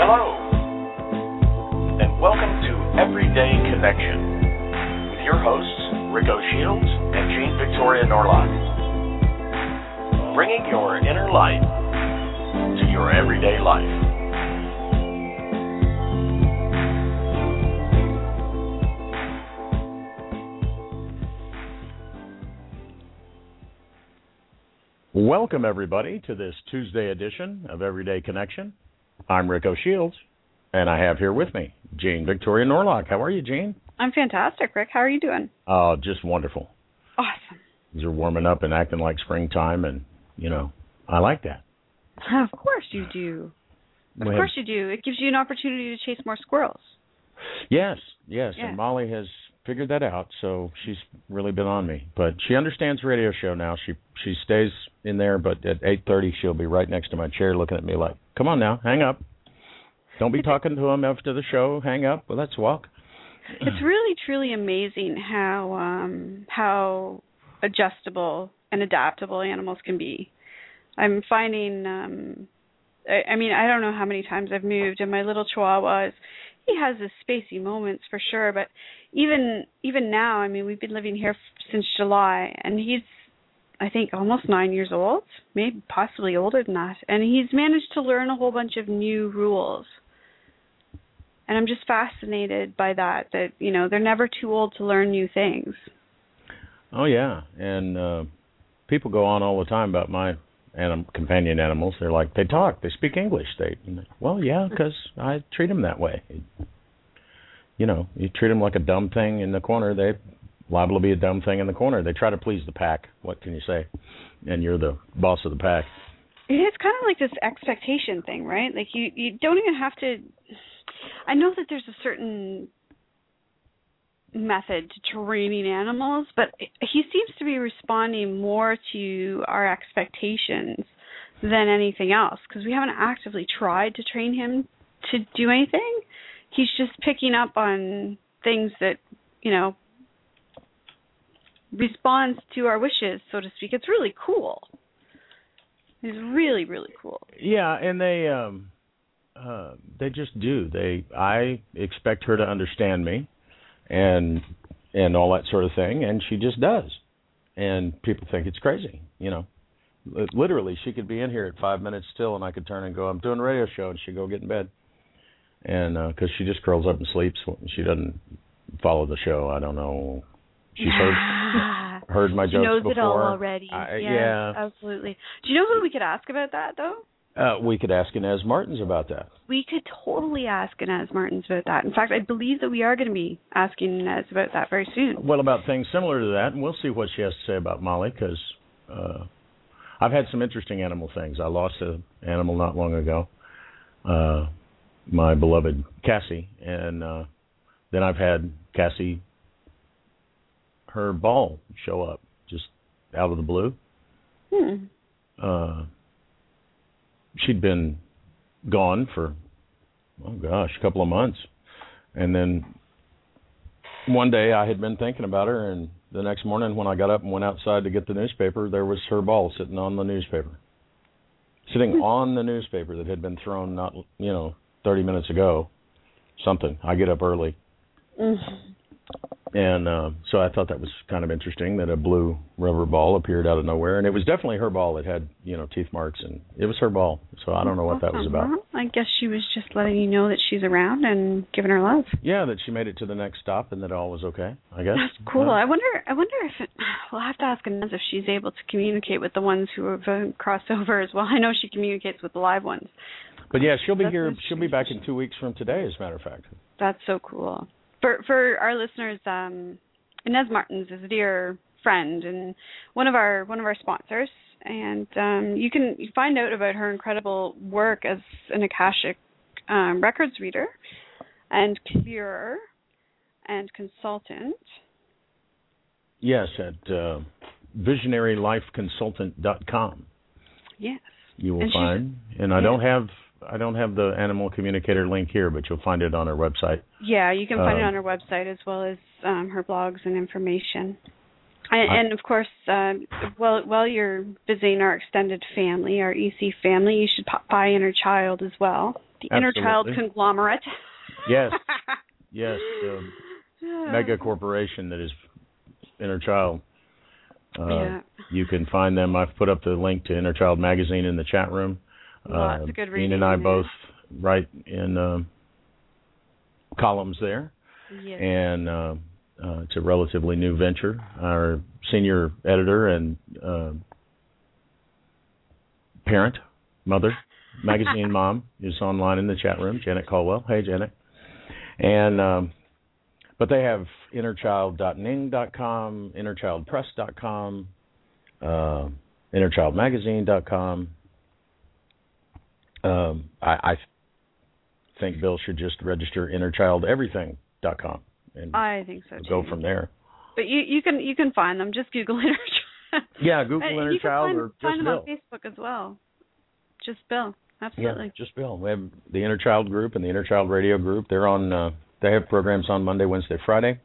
Hello, and welcome to Everyday Connection with your hosts, Rico Shields and Jean Victoria Norlock. Bringing your inner light to your everyday life. Welcome, everybody, to this Tuesday edition of Everyday Connection. I'm Rico Shields, and I have here with me Jean Victoria Norlock. How are you, Jean? I'm fantastic, Rick. How are you doing? Oh, just wonderful. Awesome. Are warming up and acting like springtime, and, you know, I like that. Of course you do. Of course you do. It gives you an opportunity to chase more squirrels. Yes, yes, Yeah. and Molly has figured that out, so she's really been on me. But she understands radio show now. She she stays in there, but at 8:30 she'll be right next to my chair, looking at me like, "Come on now, hang up. Don't be talking to him after the show. Hang up. Well, let's walk." It's really truly amazing how um how adjustable and adaptable animals can be. I'm finding um I, I mean, I don't know how many times I've moved and my little chihuahua is he has his spacey moments for sure, but even even now, I mean, we've been living here since July and he's I think almost 9 years old, maybe possibly older than that, and he's managed to learn a whole bunch of new rules. And I'm just fascinated by that that, you know, they're never too old to learn new things. Oh yeah, and uh people go on all the time about my anim- companion animals. They're like, they talk, they speak English. They, well, yeah, because I treat them that way. You know, you treat them like a dumb thing in the corner. They liable to be a dumb thing in the corner. They try to please the pack. What can you say? And you're the boss of the pack. It's kind of like this expectation thing, right? Like you you don't even have to I know that there's a certain method to training animals, but he seems to be responding more to our expectations than anything else because we haven't actively tried to train him to do anything. He's just picking up on things that, you know, responds to our wishes, so to speak. It's really cool. It's really, really cool. Yeah, and they um uh they just do. They I expect her to understand me and and all that sort of thing and she just does. And people think it's crazy, you know. Li- Literally, she could be in here at 5 minutes still and I could turn and go, "I'm doing a radio show." and she'd go get in bed. And uh 'cause she just curls up and sleeps. She doesn't follow the show. I don't know. She's heard heard my jokes before. she jokes knows before. it all already. I- yes, yeah. absolutely. Do you know who we could ask about that though? Uh, we could ask Inez Martins about that. We could totally ask Inez Martins about that. In fact, I believe that we are going to be asking Inez about that very soon. Well, about things similar to that, and we'll see what she has to say about Molly because uh, I've had some interesting animal things. I lost an animal not long ago, uh, my beloved Cassie, and uh, then I've had Cassie her ball show up just out of the blue. Hmm. Uh, she'd been gone for oh gosh, a couple of months, and then one day I had been thinking about her, and the next morning when I got up and went outside to get the newspaper, there was her ball sitting on the newspaper, sitting on the newspaper that had been thrown not you know thirty minutes ago. Something. I get up early, Mm. and uh, so I thought that was kind of interesting that a blue rubber ball appeared out of nowhere, and it was definitely her ball. It had you know teeth marks, and it was her ball. So I don't know what that was about. Well, I guess she was just letting you know that she's around and giving her love. Yeah, that she made it to the next stop and that all was okay. I guess That's cool. Yeah. I wonder. I wonder if it, we'll have to ask Inez if she's able to communicate with the ones who have uh, crossed over as well. I know she communicates with the live ones. But yeah, she'll be That's here. She'll be back in two weeks from today, as a matter of fact. That's so cool. For for our listeners, um, Inez Martins is a dear friend and one of our one of our sponsors. And um, you can find out about her incredible work as an Akashic um, records reader and clearer and consultant. Yes, at uh, visionarylifeconsultant.com. Yes. You will And find, and I yeah. don't have I don't have the animal communicator link here, but you'll find it on our website. Yeah, you can find it Um, on her website as well as um, her blogs and information. And, I- and of course, uh, while while you're visiting our extended family, our EC family, you should pop by Inner Child as well, the Inner Child conglomerate. Yes, yes, the mega corporation that is Inner Child. Uh, yeah, You can find them. I've put up the link to Inner Child magazine in the chat room. Lots uh, of good Dean and I there. both write in um columns there, Yes. and uh, uh, it's a relatively new venture. Our senior editor and uh, parent, mother, magazine mom is online in the chat room. Janet Caldwell. Hey, Janet. And um, but they have innerchild.ning.com, innerchildpress.com, uh, innerchildmagazine.com. Um, I, I think Bill should just register innerchildeverything.com and I think so too. go from there. But you you can you can find them. Just Google Inner Child. Yeah, Google And Inner you can Child find, or just find them Bill. on Facebook as well. Just Bill. Absolutely. Yeah, just Bill. We have the Inner Child group and the Inner Child Radio group. They're on. Uh, they have programs on Monday, Wednesday, Friday,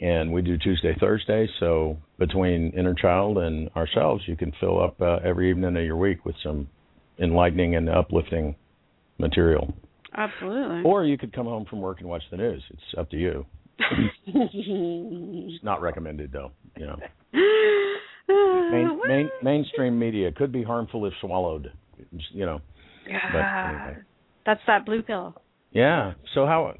and we do Tuesday, Thursday. So between Inner Child and ourselves, you can fill up uh, every evening of your week with some enlightening and uplifting material. Absolutely. Or you could come home from work and watch the news. It's up to you. It's not recommended though. You know, main, main, mainstream media could be harmful if swallowed. You know. Ah, anyway. That's that blue pill. Yeah. So how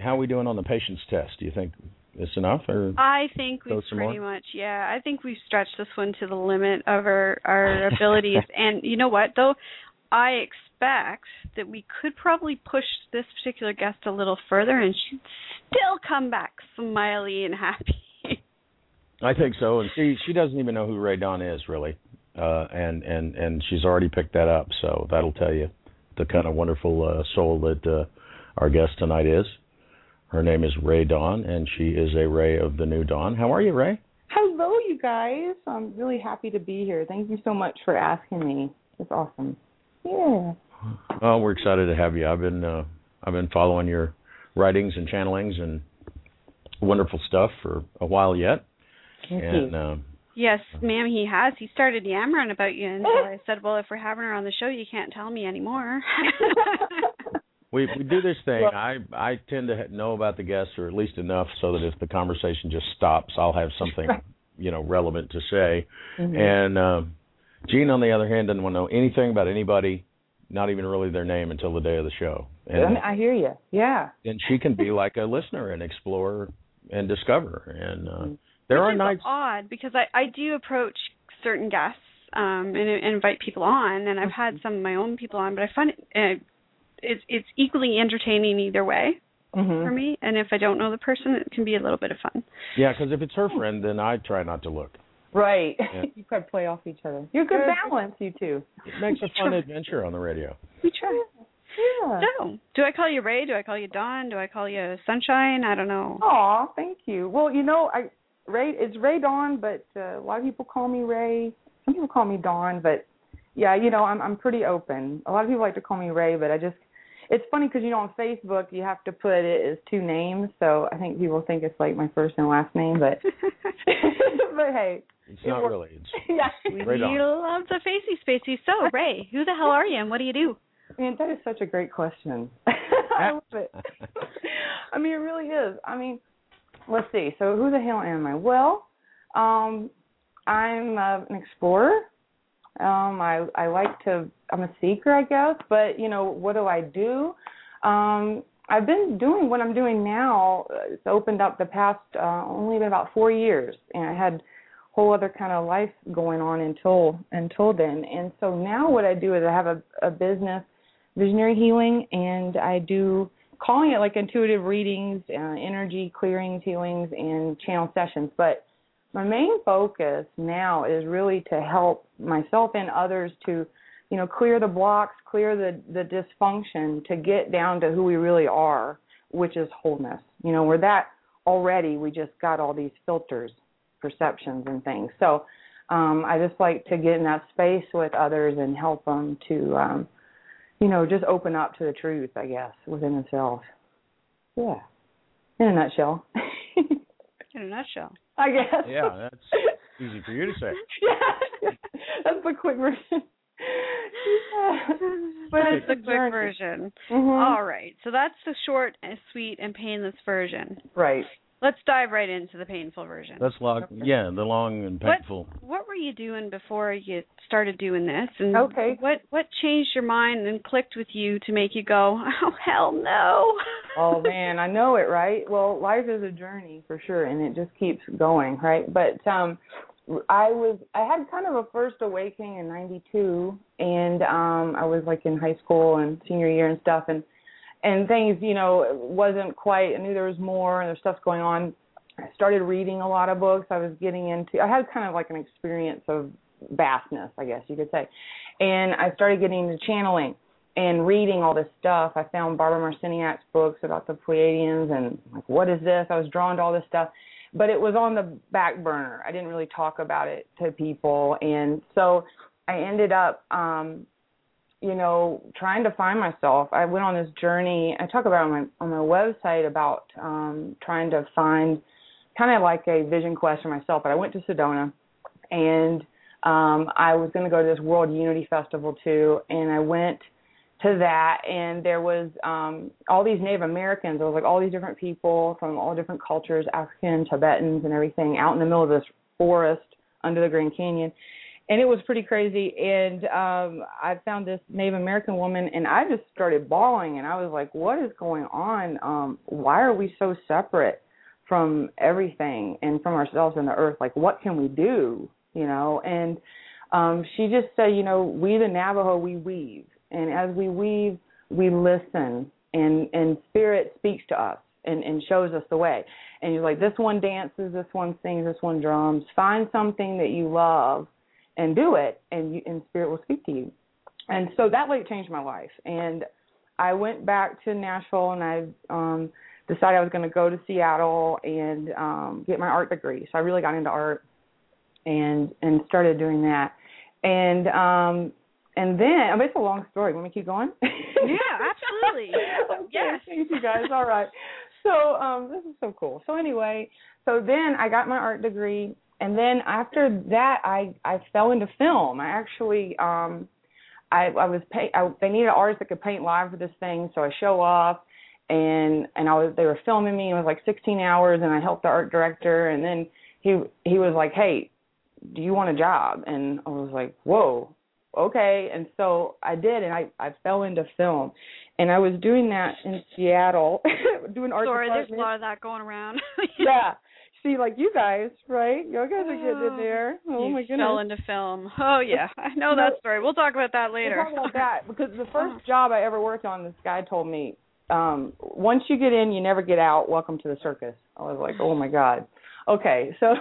how are we doing on the patience test? Do you think it's enough or I think we've pretty more? much, yeah. I think we've stretched this one to the limit of our our abilities. and you know what, though, I expect that we could probably push this particular guest a little further, and she'd still come back smiley and happy. I think so. And she she doesn't even know who Ray Dawn is really, uh, and and and she's already picked that up. So that'll tell you the kind of wonderful uh, soul that uh, our guest tonight is. Her name is Ray Dawn, and she is a ray of the new dawn. How are you, Ray? Hello, you guys. I'm really happy to be here. Thank you so much for asking me. It's awesome. Yeah. Well, we're excited to have you. I've been uh, I've been following your writings and channelings and wonderful stuff for a while yet, Thank and you. uh, yes, ma'am, he has. He started yammering about you, and so I said, well, if we're having her on the show, you can't tell me anymore. we we do this thing. Well- I I tend to know about the guests or at least enough so that if the conversation just stops, I'll have something you know relevant to say. Mhm. And um, Jean, on the other hand, doesn't want to know anything about anybody, not even really their name until the day of the show. I, And I hear you. Yeah. and she can be like a listener and explore and discover. And uh, Mm-hmm. there Which are is nights. odd because I I do approach certain guests um and, and invite people on, and I've Mm-hmm. had some of my own people on, but I find it uh, it's it's equally entertaining either way for Mhm. me. And if I don't know the person, it can be a little bit of fun. Yeah, because if it's her friend, then I try not to look. Right. Yeah. you could play off each other. You're good Yeah. balance, you two. It makes a fun adventure on the radio. We try. Yeah. So, do I call you Ray? Do I call you Dawn? Do I call you Sunshine? I don't know. Aw, thank you. Well, you know, I Ray it's Ray Dawn, but uh, a lot of people call me Ray. Some people call me Dawn, but yeah, you know, I'm I'm pretty open. A lot of people like to call me Ray, but I just it's funny because you know on Facebook you have to put it as two names, so I think people think it's like my first and last name, but but hey, It's It not works. really. It's yeah. Right on. You love the facey spacey. So, Ray, who the hell are you and what do you do? Man, that is such a great question. I love it. I mean, it really is. I mean, let's see. So, who the hell am I? Well, um, I'm uh, an explorer. Um, I I like to. I'm a seeker, I guess. But you know, what do I do? Um, I've been doing what I'm doing now. Uh, It's opened up the past uh, only been about four years, and I had whole other kind of life going on until until then. And so now what I do is I have a, a business, visionary healing, and I do calling it like intuitive readings, uh, energy clearings, healings, and channel sessions. But my main focus now is really to help myself and others to, you know, clear the blocks, clear the the dysfunction to get down to who we really are, which is wholeness. You know, we're that already. We just got all these filters, perceptions, and things. So um, I just like to get in that space with others and help them to, um, you know, just open up to the truth, I guess, within themselves. Yeah, in a nutshell. in a nutshell. I guess. Yeah, that's easy for you to say. yeah, that's the quick version. yeah. But it's the quick journey. version. Mm-hmm. All right. So that's the short and sweet and painless version. Right. Let's dive right into the painful version. That's long. Okay. Yeah, the long and painful. What, what were you doing before you started doing this? And okay. What what changed your mind and clicked with you to make you go, oh hell no? oh man, I know it, right? Well, life is a journey for sure, and it just keeps going, right? But um, I was I had kind of a first awakening in '92, and um, I was like in high school and senior year and stuff, and and things, you know, wasn't quite. I knew there was more, and there's stuff going on. I started reading a lot of books. I was getting into. I had kind of like an experience of vastness, I guess you could say, and I started getting into channeling and reading all this stuff. I found Barbara Marciniak's books about the Pleiadians and like, what is this? I was drawn to all this stuff, but it was on the back burner. I didn't really talk about it to people, and so I ended up um you know, trying to find myself. I went on this journey. I talk about on my on my website about um, trying to find kind of like a vision quest for myself. But I went to Sedona, and um, I was going to go to this World Unity Festival too, and I went to that, and there was um, all these Native Americans. There was like all these different people from all different cultures, African, Tibetans, and everything, out in the middle of this forest under the Grand Canyon and it was pretty crazy. And um, I found this Native American woman, and I just started bawling, and I was like, "What is going on? Um, why are we so separate from everything and from ourselves and the earth? Like, what can we do? You know?" And um, she just said, "You know, we the Navajo, we weave, and as we weave, we listen, and and spirit speaks to us." And, and shows us the way. And you're like, this one dances, this one sings, this one drums. Find something that you love and do it and you and spirit will speak to you and so that way it changed my life and i went back to nashville and i um decided i was going to go to seattle and um get my art degree so i really got into art and and started doing that and um and then I mean, it's a long story. Let me keep going. yeah, absolutely. okay, yes. Thank you guys. All right. So um this is so cool. So anyway, so then I got my art degree and then after that i i fell into film. I actually um i i was pay I, they needed artists that could paint live for this thing so i show up and and i was they were filming me it was like 16 hours and i helped the art director. And then he he was like hey do you want a job? And i was like whoa okay. And so i did and i i fell into film. And i was doing that in seattle doing art sorry department. there's a lot of that going around. Yeah see like you guys, right? You guys are getting in there. Oh you my goodness. Fell into film. Oh yeah, I know that story. We'll talk about that later. We'll talk about that because the first job I ever worked on, this guy told me, um, once you get in, you never get out. Welcome to the circus. I was like, oh my god. Okay, so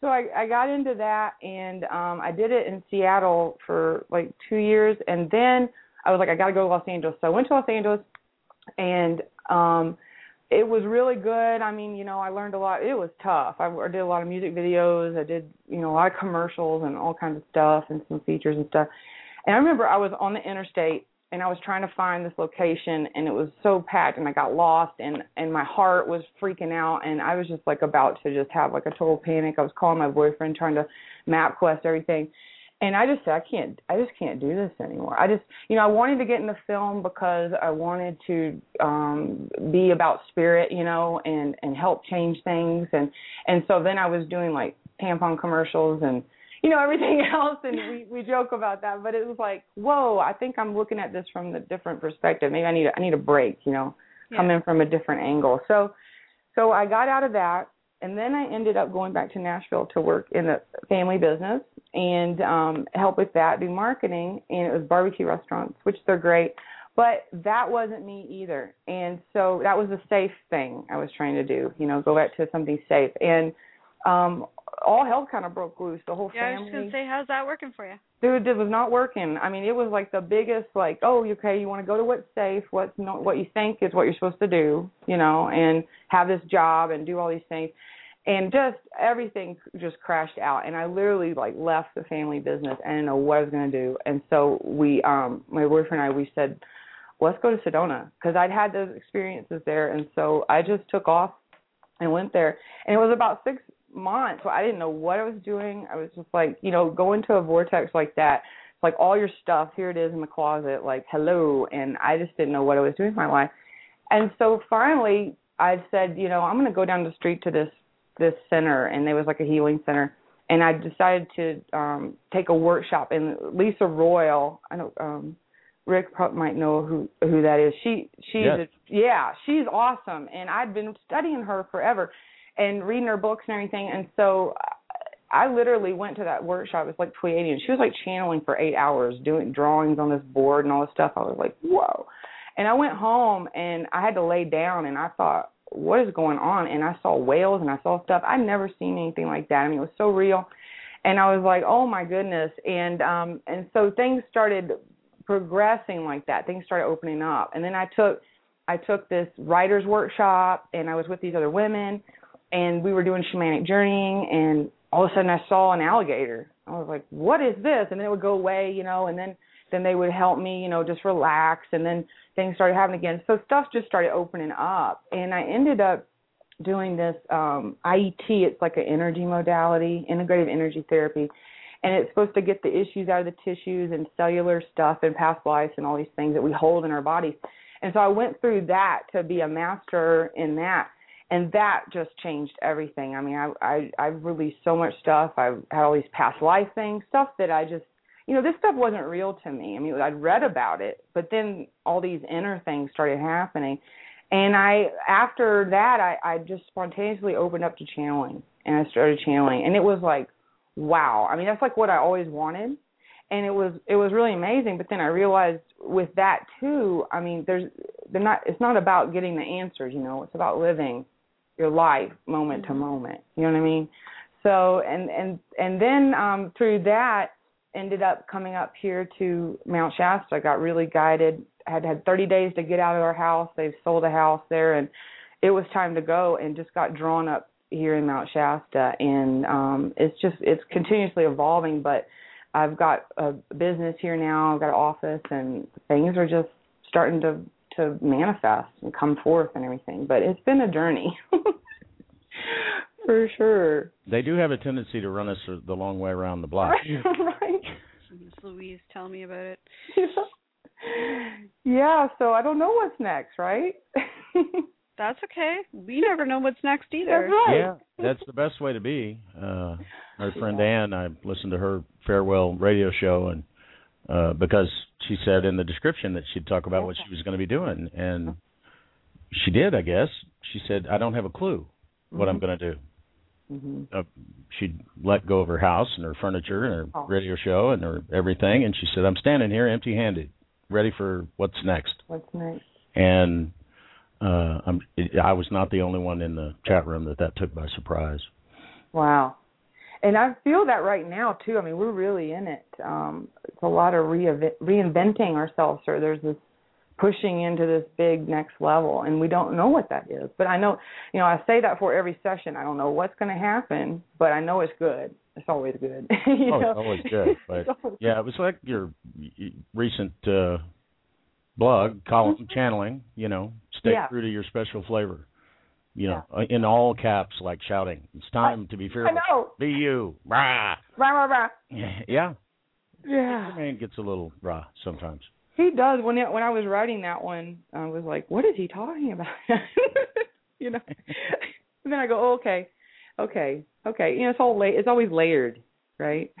so I, I got into that and um I did it in Seattle for like two years and then I was like I got to go to Los Angeles. So I went to Los Angeles and um it was really good. I mean, you know, I learned a lot. It was tough. I, I did a lot of music videos. I did, you know, a lot of commercials and all kinds of stuff and some features and stuff. And I remember I was on the interstate and I was trying to find this location and it was so packed and I got lost and and my heart was freaking out and I was just like about to just have like a total panic. I was calling my boyfriend trying to MapQuest everything and I just said I can't I just can't do this anymore. I just you know I wanted to get in the film because I wanted to um be about spirit, you know, and and help change things and and so then I was doing like tampon commercials and you know everything else and we we joke about that but it was like whoa I think I'm looking at this from a different perspective. Maybe I need a, I need a break, you know, yeah. come in from a different angle. So so I got out of that and then I ended up going back to Nashville to work in the family business and um help with that, do marketing, and it was barbecue restaurants, which they're great. But that wasn't me either. And so that was a safe thing I was trying to do, you know, go back to something safe. And um all hell kind of broke loose. The whole yeah, family. I was gonna say, how's that working for you? Dude, it was not working. I mean, it was like the biggest, like, oh, okay, you want to go to what's safe, what's not, what you think is what you're supposed to do, you know, and have this job and do all these things, and just everything just crashed out. And I literally like left the family business and didn't know what I was gonna do. And so we, um, my boyfriend and I, we said, let's go to Sedona because I'd had those experiences there, and so I just took off and went there. And it was about six months. So I didn't know what I was doing. I was just like, you know, go into a vortex like that. It's like all your stuff, here it is in the closet, like hello. And I just didn't know what I was doing with my life. And so finally I said, you know, I'm gonna go down the street to this this center and there was like a healing center and I decided to um take a workshop and Lyssa Royal, I know um Rick probably might know who who that is. She she's Yes. a, yeah, she's awesome and I'd been studying her forever and reading her books and everything. And so I literally went to that workshop. It was like Pleiadian. She was like channeling for eight hours, doing drawings on this board and all this stuff. I was like, whoa. And I went home and I had to lay down and I thought, what is going on? And I saw whales and I saw stuff. I'd never seen anything like that. I mean, it was so real. And I was like, oh my goodness. And um and so things started progressing like that. Things started opening up. And then I took I took this writer's workshop and I was with these other women and we were doing shamanic journeying and all of a sudden I saw an alligator. I was like, What is this? And then it would go away, you know, and then then they would help me, you know, just relax and then things started happening again. So stuff just started opening up and I ended up doing this um IET, it's like an energy modality, integrative energy therapy. And it's supposed to get the issues out of the tissues and cellular stuff and past lives and all these things that we hold in our bodies. And so I went through that to be a master in that. And that just changed everything. I mean, I I I've released so much stuff. I've had all these past life things, stuff that I just you know, this stuff wasn't real to me. I mean, I'd read about it, but then all these inner things started happening. And I after that I, I just spontaneously opened up to channeling and I started channeling and it was like, wow. I mean, that's like what I always wanted and it was it was really amazing but then i realized with that too i mean there's they're not it's not about getting the answers you know it's about living your life moment to moment. You know what i mean? So and and and then um through that ended up coming up here to mount shasta. I got really guided. I had had 30 days to get out of our house. They've sold a house there and it was time to go and just got drawn up here in mount shasta. And um it's just it's continuously evolving but I've got a business here now. I've got an office, and things are just starting to to manifest and come forth and everything. But it's been a journey, for sure. They do have a tendency to run us the long way around the block. right. Miss Louise, tell me about it. yeah. So I don't know what's next, right? That's okay. We never know what's next either. That's right. Yeah, that's the best way to be. Uh our friend Ann, I listened to her farewell radio show and uh because she said in the description that she'd talk about what she was going to be doing and she did, I guess. She said, "I don't have a clue what I'm going to do." hmm Uh, she'd let go of her house and her furniture and her Oh. radio show and her everything and she said, "I'm standing here empty-handed, ready for what's next." What's next? and uh I'm I was not the only one in the chat room that that took by surprise. Wow. And I feel that right now too. I mean, we're really in it. Um, it's a lot of reinvent, reinventing ourselves, or there's this pushing into this big next level, and we don't know what that is. But I know, you know, I say that for every session. I don't know what's going to happen, but I know it's good. It's always good. you oh, know? it's always good. But always yeah, it was like your recent uh blog column channeling, you know, stay Yeah. true to your special flavor. You know, uh in all caps like shouting. It's time to be I know. Be you. Rah. Rah, rah, rah. Yeah. Yeah. Man gets a little rah sometimes. He does. When it, when I was writing that one, I was like, "What is he talking about?" you know. and then I go, oh, "Okay, okay, okay." You know, it's all la- It's always layered, right?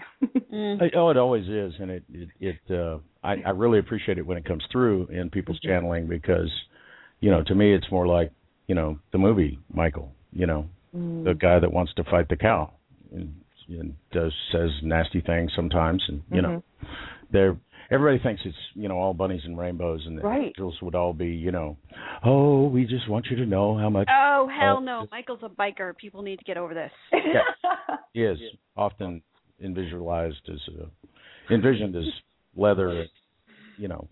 Mm. Oh, it always is, and it it, it uh, I, I really appreciate it when it comes through in people's channeling because, you know, to me it's more like you know the movie Michael, you know, Mm. the guy that wants to fight the cow and, and does says nasty things sometimes, and you know, Mhm. there everybody thinks it's you know all bunnies and rainbows, and the Right. angels would all be you know, oh, we just want you to know how much Oh hell no! Michael's a biker. People need to get over this. he is often visualized as uh, envisioned as leather, you know.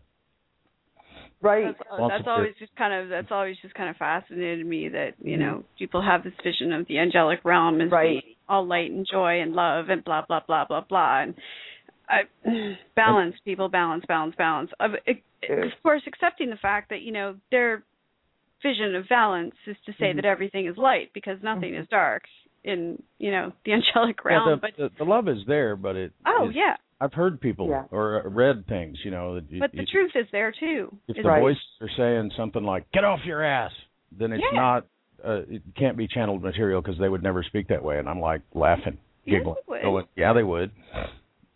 Right. That's, Lots that's of always just kind of that's always just kind of fascinated me that you know people have this vision of the angelic realm as Right. being all light and joy and love and blah blah blah blah blah and I, balance people balance balance balance of of course accepting the fact that you know their vision of balance is to say Mhm. that everything is light because nothing is dark in you know the angelic realm Yeah, the, but the, the love is there, but it. oh it's- yeah I've heard people Yeah. or uh, read things, you know. That but it, the it- truth is there too if the Right. voices are saying something like "get off your ass," then it's Yeah. not. Uh, it can't be channeled material because they would never speak that way, and I'm like laughing, Yes, giggling, they would. going, "Yeah, they would."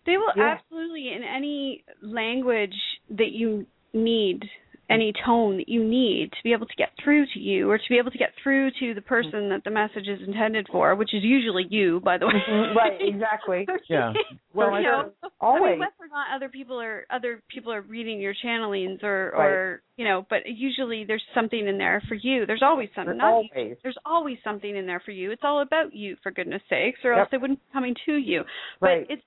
They will Yeah. absolutely in any language that you need, any tone that you need to be able to get through to you or to be able to get through to the person that the message is intended for, which is usually you, by the way. Mhm, right, exactly. Yeah. Well, you I- know, I Always. mean, whether or not other people are other people are reading your channelings or Right. or you know, but usually there's something in there for you. There's always something. There's Not always. there's always something in there for you. It's all about you, for goodness sakes, or Yep. else they wouldn't be coming to you. Right. But it's,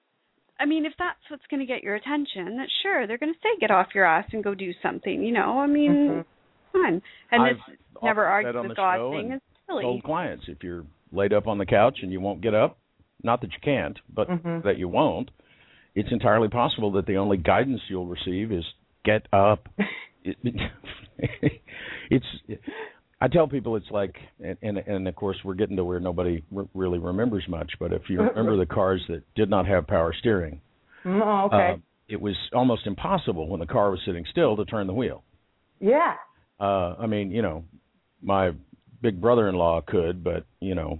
I mean, if that's what's going to get your attention, that sure they're going to say get off your ass and go do something. You know, I mean, Mhm. fun. And I've this never often argue with the God thing is silly. Told clients if you're laid up on the couch and you won't get up, not that you can't, but Mhm. that you won't, it's entirely possible that the only guidance you'll receive is get up. it, it's I tell people it's like and, and and of course we're getting to where nobody re- really remembers much, but if you remember the cars that did not have power steering, Mm, oh, okay. uh, it was almost impossible when the car was sitting still to turn the wheel. yeah. Uh I mean, you know, my big brother-in-law could, but you know,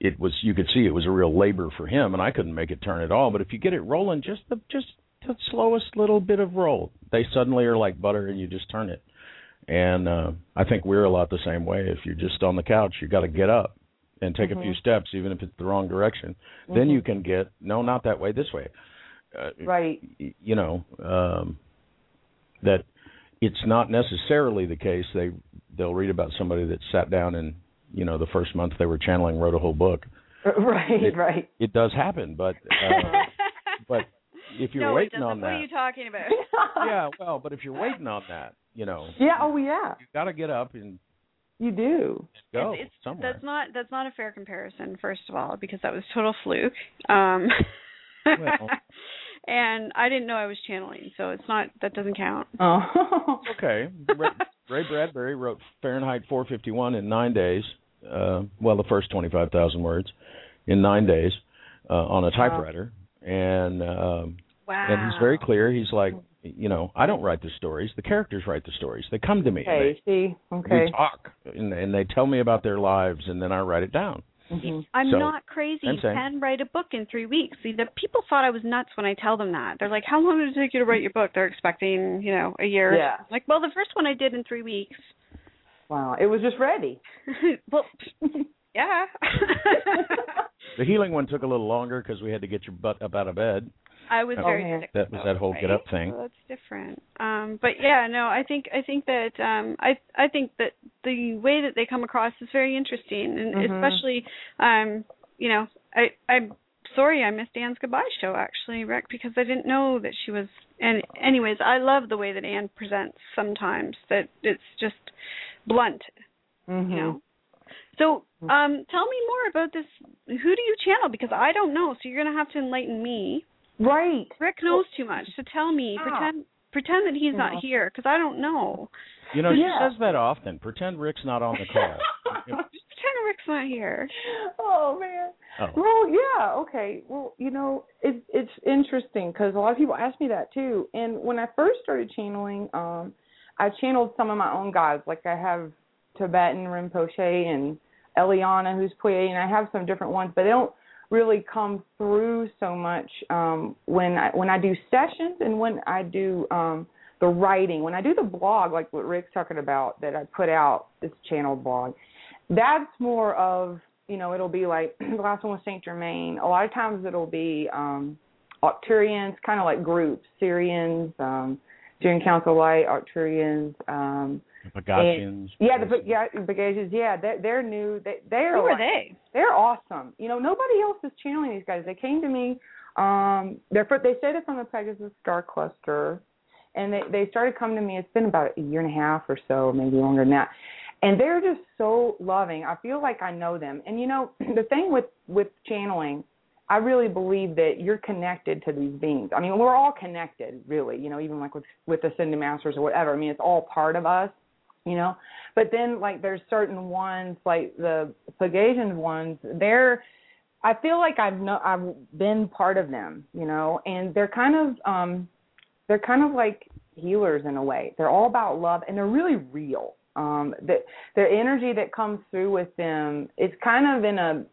it was you could see it was a real labor for him, and I couldn't make it turn at all. But if you get it rolling, just the just the slowest little bit of roll, they suddenly are like butter, and you just turn it. And uh I think we're a lot the same way. If you're just on the couch, you got to get up and take a few steps, even if it's the wrong direction. Then you can get no, not that way, this way. Uh, Right. you know um that it's not necessarily the case they they'll read about somebody that sat down and you know the first month they were channeling wrote a whole book Right, It- right. it does happen but uh, but if you're no, waiting on What are you talking about? yeah well but if you're waiting on that you know Yeah, oh yeah. you got to get up and You do. go it's, it's somewhere that's not that's not a fair comparison first of all because that was total fluke um Well. and i didn't know i was channeling so it's not that doesn't count Oh. okay ray, ray bradbury wrote fahrenheit 451 in nine days uh well the first 25000 words in nine days uh on a typewriter and um wow and he's very clear. He's like, you know, I don't write the stories. The characters write the stories. They come to me. and okay, see. Okay. We talk, and, and they tell me about their lives, and then I write it down. Mhm. I'm So, not crazy. You can write a book in three weeks. See, the people thought I was nuts when I tell them that. They're like, "How long did it take you to write your book?" They're expecting, you know, a year. Yeah. I'm like, well, the first one I did in three weeks. Wow. It was just ready. well, yeah. The healing one took a little longer because we had to get your butt up out of bed. I was Oh, very. That was that whole right? get up thing. So that's different. Um, but yeah, no, I think I think that um, I I think that the way that they come across is very interesting, and Mhm. especially um, you know, I I'm sorry I missed Anne's goodbye show actually, Rick, because I didn't know that she was. And anyways, I love the way that Anne presents sometimes. That it's just blunt, Mhm. you know. So, um, tell me more about this. Who do you channel? Because I don't know. So you're gonna have to enlighten me. Right. Rick knows too much. So tell me, Ah. pretend pretend that he's No. not here because I don't know. You know, Yeah. she says that often. Pretend Rick's not on the call. Just pretend Rick's not here. Oh man. Oh. Well, yeah, okay. Well, you know, it's it's interesting because a lot of people ask me that too. And when I first started channeling, um, I channeled some of my own gods. Like I have Tibetan Rinpoche and Eliana, who's Puyi, and I have some different ones, but they don't really come through so much um, when I when I do sessions and when I do um, the writing. When I do the blog, like what Rick's talking about, that I put out this channeled blog, that's more of you know it'll be like the last one was Saint Germain. A lot of times it'll be um Arcturians, kind of like groups, Sirians, um, June Council Light, Arcturians, um, Pegasians. Yeah, the yeah, Pegasians. Yeah, they're, they're new. They they're Who like, are they? They're awesome. You know, nobody else is channeling these guys. They came to me. Um, they're fr- they say they're from the Pegasus Star Cluster, and they they started coming to me. It's been about a year and a half or so, maybe longer than that. And they're just so loving. I feel like I know them. And you know, the thing with with channeling, I really believe that you're connected to these beings. I mean, we're all connected, really. You know, even like with with the ascended masters or whatever. I mean, it's all part of us you know? But then like there's certain ones like the Pegasian ones they're I feel like I've no I've been part of them you know? And they're kind of um they're kind of like healers in a way. They're all about love and they're really real. Um the the energy that comes through with them is kind of in a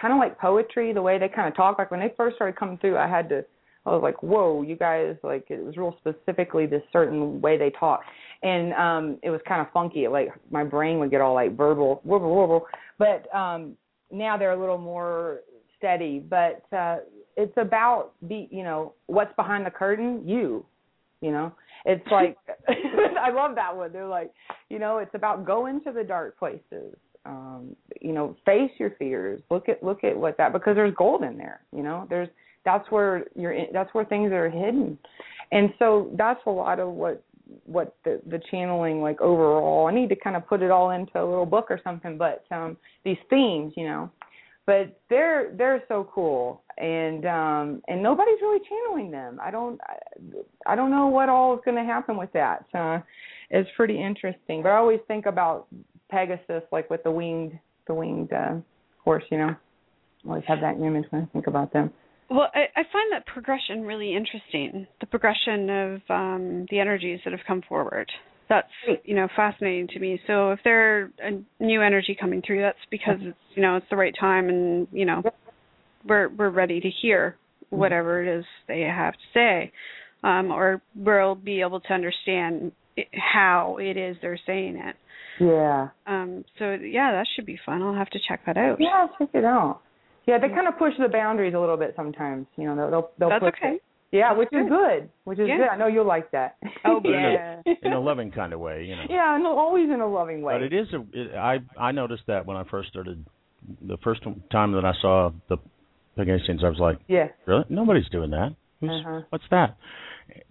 kind of like poetry the way they kind of talk. Like when they first started coming through I had to I was like, whoa, you guys, like it was real specifically this certain way they talk. And um it was kind of funky. Like my brain would get all like verbal, wobble, wobble. But um now they're a little more steady. But uh it's about be you know, what's behind the curtain? You. You know? It's like I love that one. They're like, you know, it's about going to the dark places. Um, you know, face your fears. Look at look at what that because there's gold in there, you know. There's that's where you're in, that's where things are hidden and so that's a lot of what what the the channeling like overall. I need to kind of put it all into a little book or something but um these themes you know. But they're they're so cool. And um and nobody's really channeling them. I don't i, don't know what all is going to happen with that. Uh it's pretty interesting. But i always think about pegasus like with the winged the winged uh horse you know. Always have that image when i think about them Well, I, I find that progression really interesting. The progression of um, the energies that have come forward. That's you know fascinating to me. So if there's a new energy coming through, that's because it's you know it's the right time, and you know we're we're ready to hear whatever it is they have to say, um, or we'll be able to understand it, how it is they're saying it. Yeah. Um, so yeah, that should be fun. I'll have to check that out. Yeah, check it out. Yeah, they kind of push the boundaries a little bit sometimes. You know, they'll they'll, they'll That's push okay. it. Yeah, That's which is good. good. Which is Yeah. good. I know you'll like that. Oh But in a- yeah. in a loving kind of way, you know. yeah, no, always in a loving way. But it is a. It, I I noticed that when I first started, the first time that I saw the Pegasians, I was like, yeah. really? Nobody's doing that. Who's, Uh-huh. What's that?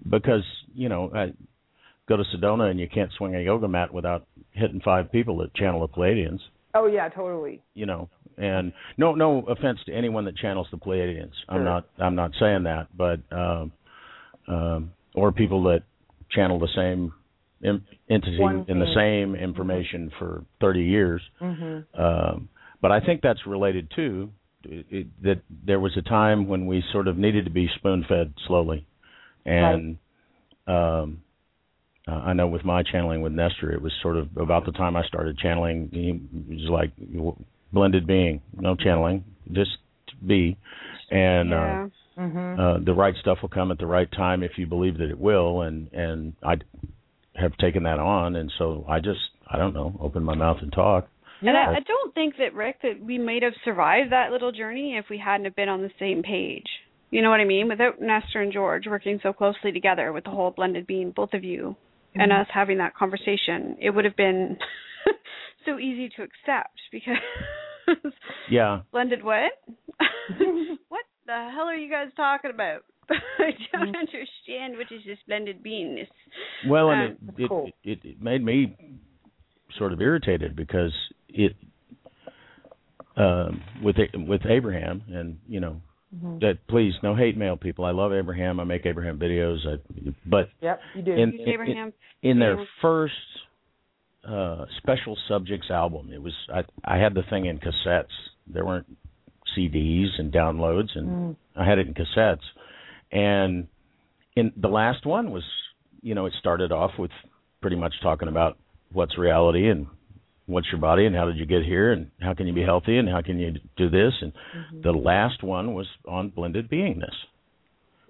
Because you know, I go to Sedona and you can't swing a yoga mat without hitting five people that channel the Pleiadians. Oh yeah, totally. You know, and no no offense to anyone that channels the Pleiadians. I'm Sure. not I'm not saying that, but um, um, or people that channel the same im- entity in the same information for 30 years. Mhm. Um, but I think that's related to it, it, that there was a time when we sort of needed to be spoon fed slowly, and um, uh, I know with my channeling with Nestor, it was sort of about the time I started channeling. He was like blended being, no channeling, just be, and yeah. uh, Mhm. uh, the right stuff will come at the right time if you believe that it will, and and I have taken that on, and so I just I don't know, open my mouth and talk. And I, I don't think that Rick that we might have survived that little journey if we hadn't have been on the same page. You know what I mean? Without Nestor and George working so closely together with the whole blended being, both of you, and us having that conversation, it would have been so easy to accept because Yeah, blended what? what the hell are you guys talking about? I don't understand what is this blended beingness. Well, Um, and it, it, cool. it it made me sort of irritated because it um with with Abraham and you know Mhm. that please no hate mail people. I love Abraham. I make Abraham videos. I, but Yep, you do. in, Use in Abraham. in their Yeah. first uh special subjects album, it was I I had the thing in cassettes. There weren't CDs and downloads and Mm. I had it in cassettes. And in the last one was, you know, it started off with pretty much talking about what's reality and what's your body and how did you get here and how can you be healthy and how can you do this and the last one was on blended beingness.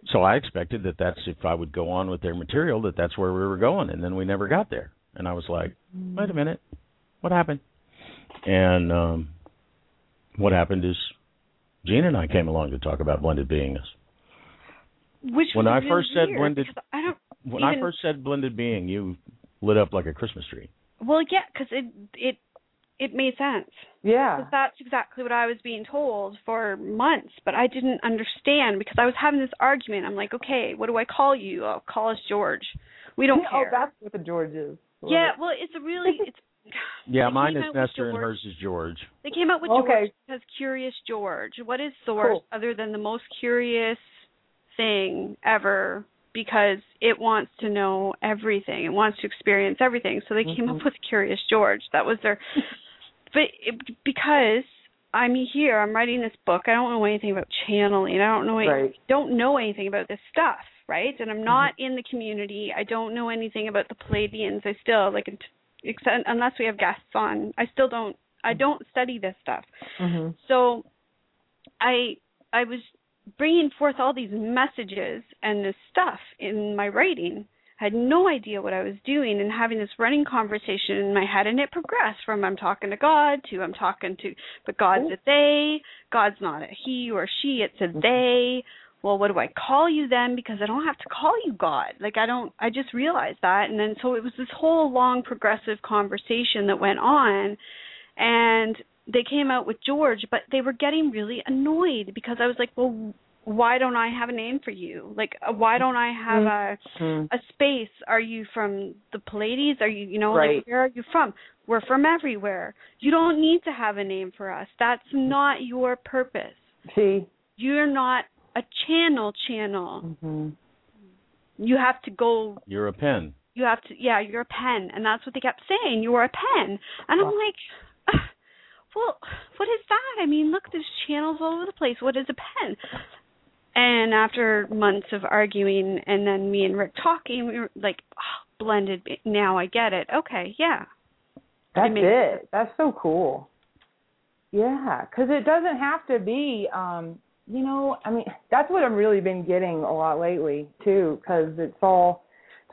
So I expected that that's if I would go on with their material that that's where we were going and then we never got there. And I was like, wait a minute. What happened? And um what happened is Jean and I came along to talk about blended beingness. which when was I first said blended- I don't. When I first said blended being, you lit up like a Christmas tree. Well, yeah, because it it it made sense. Yeah. 'Cause that's exactly what I was being told for months, but I didn't understand because I was having this argument. I'm like, okay, what do I call you? I'll call us George. We don't Oh, care. Oh, that's what the George is. yeah, well, it's a really it's. Yeah, mine is out Nestor and hers is George. They came out with Okay. George because Curious George. What is source Cool. other than the most curious thing ever? Because it wants to know everything. It wants to experience everything. So they came Mhm. up with Curious George. That was their. but it, because I'm here, I'm writing this book. I don't know anything about channeling. I don't know. any- Right. Don't know anything about this stuff, right? And I'm not in the community. I don't know anything about the Pleiadians. I still like, except unless we have guests on. I still don't. I don't study this stuff. hmm So I I was bringing forth all these messages and this stuff in my writing. I had no idea what I was doing and having this running conversation in my head and it progressed from I'm talking to God to I'm talking to but God's a they, God's not a he or she, it's a mm-hmm. they. Well, what do I call you then? Because I don't have to call you God. Like I don't I just realized that and then so it was this whole long progressive conversation that went on and they came out with George, but they were getting really annoyed because I was like, well, why don't I have a name for you? Like, uh, why don't I have a Mm. a space? Are you from the Pleiades? Are you, you know, Right. like where are you from? We're from everywhere. You don't need to have a name for us. That's not your purpose. See. You're not a channel channel. hmm You have to go You're a pen. you have to yeah you're a pen and that's what they kept saying you're a pen and i'm like "Ugh, well what is that i mean look there's channels all over the place what is a pen and after months of arguing and then me and rick talking we were like oh, blended now i get it okay yeah That's it. That's so cool. Yeah, because it doesn't have to be. um you know, I mean, that's what I've really been getting a lot lately too, because it's all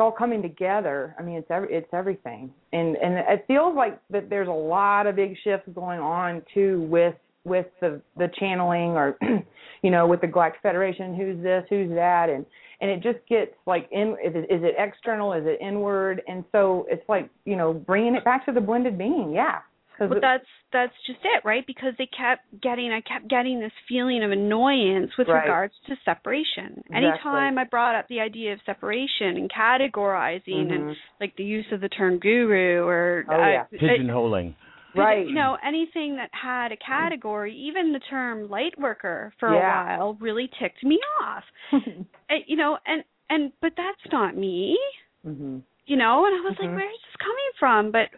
all coming together. I mean, it's every, it's everything, and and it feels like that there's a lot of big shifts going on too with with the the channeling or you know with the Galactic Federation. Who's this? Who's that? And and it just gets like in is it, is it external? Is it inward? And so it's like you know bringing it back to the blended being. Yeah, because but that's that's just it right because they kept getting i kept getting this feeling of annoyance with Right. regards to separation Exactly. anytime i brought up the idea of separation and categorizing and Mhm. like the use of the term guru or Oh, yeah. uh, Pigeonholing. right. you know anything that had a category even the term light worker for Yeah. a while really ticked me off you know and and but that's not me hmm you know and i was Mhm. like where is this coming from but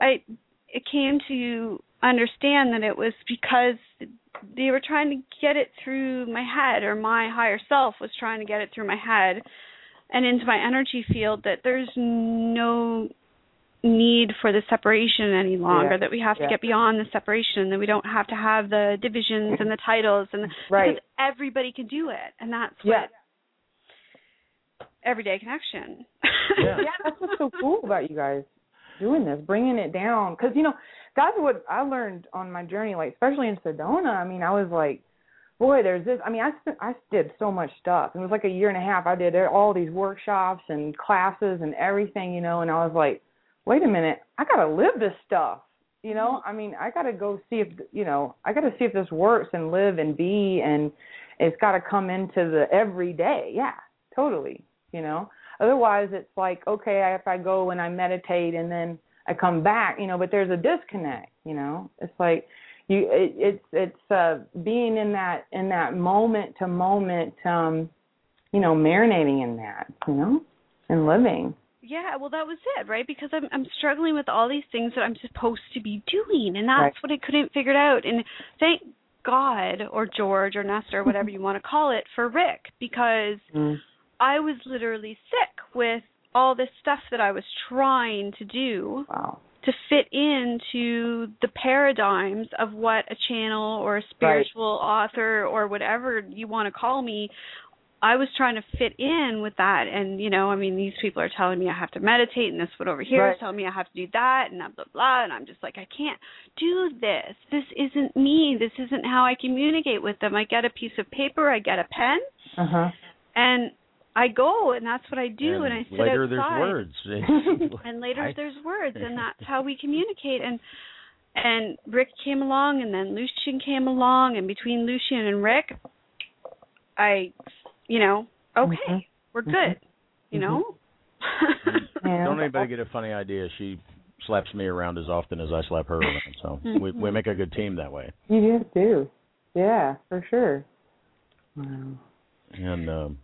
i it came to understand that it was because they were trying to get it through my head or my higher self was trying to get it through my head and into my energy field that there's no need for the separation any longer Yeah. that we have to Yeah. get beyond the separation that we don't have to have the divisions and the titles and Right. because everybody can do it and that's Yeah. what everyday connection Yeah. yeah, that's what's so cool about you guys doing this, bringing it down. Because you know, that's what I learned on my journey. Like, especially in Sedona. I mean, I was like, boy, there's this. I mean, I spent, I did so much stuff. It was like a year and a half. I did all these workshops and classes and everything, you know. And I was like, wait a minute, I gotta live this stuff. You know, mm-hmm. I mean, I gotta go see if you know, I gotta see if this works and live and be, and it's got to come into the everyday. Yeah, totally. You know, otherwise it's like okay if i go and i meditate and then i come back you know but there's a disconnect you know it's like you it, it's it's uh being in that in that moment to moment um you know marinating in that you know and living Yeah, well that was it, right? Because I'm I'm struggling with all these things that I'm supposed to be doing and that's Right. what I couldn't figure it out. And thank God or George or Nestor, whatever you want to call it, for Rick because mm. I was literally sick with all this stuff that I was trying to do wow. to fit into the paradigms of what a channel or a spiritual author or whatever you want to call me I was trying to fit in with that. And you know I mean these people are telling me I have to meditate and this one over here is Right. telling me I have to do that and blah blah blah. And I'm just like I can't do this. This isn't me. This isn't how I communicate with them. I get a piece of paper. I get a pen. Uh-huh. And I go and that's what I do and, and, I sit later outside. there's words. and later I- there's words and that's how we communicate and and Rick came along and then Lucian came along and between Lucian and Rick I you know, okay, Mhm. we're good. Mhm. You know? Yeah. Don't anybody get a funny idea? She slaps me around as often as I slap her around. So Mm-hmm. we we make a good team that way. You do too. Yeah, for sure. Wow. And um,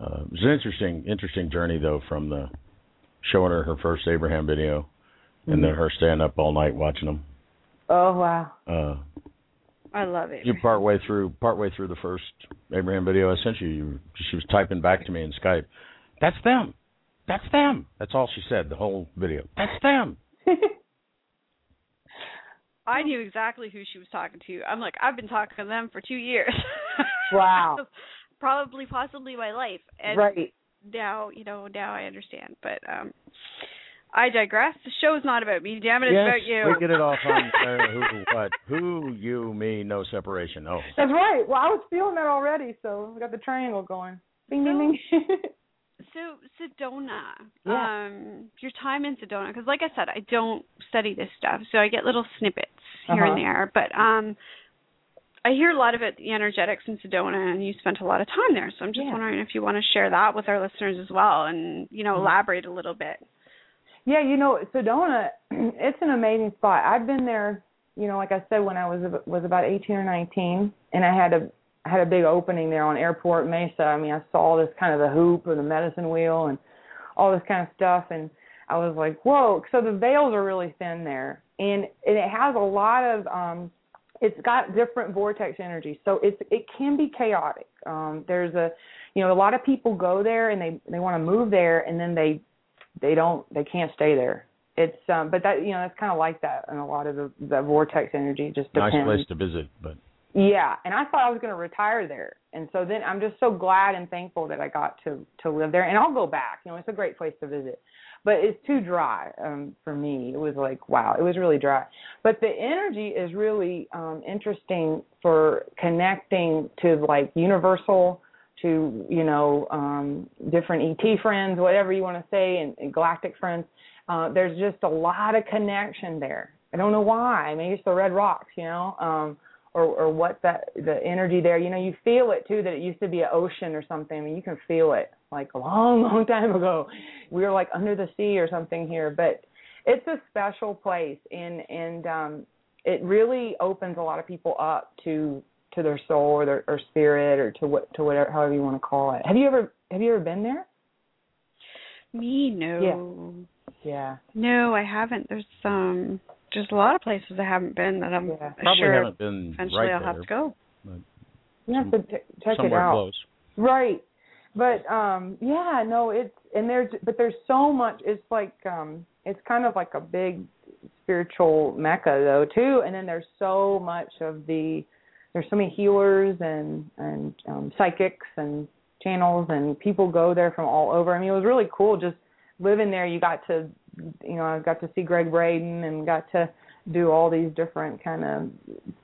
uh, it was an interesting interesting journey though from the showing her her first Abraham video, and then her staying up all night watching them. Oh wow. Uh, I love it. you part way through part way through the first Abraham video I sent you, you she was typing back to me in Skype. That's them. That's them. That's all she said the whole video. That's them. I knew exactly who she was talking to. I'm like, I've been talking to them for two years. Wow. Probably, possibly my life. And right. now, you know, now I understand. But um I digress. The show's not about me. Damn it, it's yes, about you. we get it off on uh, who, what, who, you, me, no separation. Oh, That's right. Well, I was feeling that already, so we got the triangle going. Ding ding ding. So Sedona, Yeah. um, your time in Sedona, because like I said, I don't study this stuff, so I get little snippets here and Uh-huh. there. But um, I hear a lot about the energetics in Sedona, and you spent a lot of time there. So I'm just Yeah. wondering if you want to share that with our listeners as well, and you know, Mhm. elaborate a little bit. Yeah, you know, Sedona, it's an amazing spot. I've been there, you know, like I said, when I was was about 18 or 19, and I had a I had a big opening there on Airport Mesa. I mean, I saw this kind of the hoop or the medicine wheel and all this kind of stuff, and I was like, whoa. So the veils are really thin there, and, and it has a lot of um it's got different vortex energy. So it's it can be chaotic. Um there's a you know a lot of people go there and they they want to move there and then they they don't they can't stay there. It's um but that you know that's kind of like that and a lot of the the vortex energy just depends nice place to visit, but yeah, and I thought I was going to retire there, and so then I'm just so glad and thankful that I got to to live there, and I'll go back. You know, it's a great place to visit, but it's too dry um, for me. It was like wow, it was really dry. But the energy is really um, interesting for connecting to like universal, to you know um, different ET friends, whatever you want to say, and, and galactic friends. Uh, there's just a lot of connection there. I don't know why. Maybe it's the red rocks, you know. Um, or or what that the energy there you know you feel it too that it used to be an ocean or something i mean you can feel it like a long long time ago we were like under the sea or something here but it's a special place and and um it really opens a lot of people up to to their soul or their or spirit or to what to whatever however you want to call it have you ever have you ever been there Me, no, yeah no, I haven't. There's um, there's a lot of places I haven't been that I'm Yeah. probably sure haven't been eventually right I'll there. have to go. you have to t- check it out close. Right. But um yeah, no, it's and there's but there's so much it's like um it's kind of like a big spiritual mecca though too and then there's so much of the there's so many healers and and um psychics and channels and people go there from all over. I mean, it was really cool just living there. You got to you know, I got to see Gregg Braden and got to do all these different kind of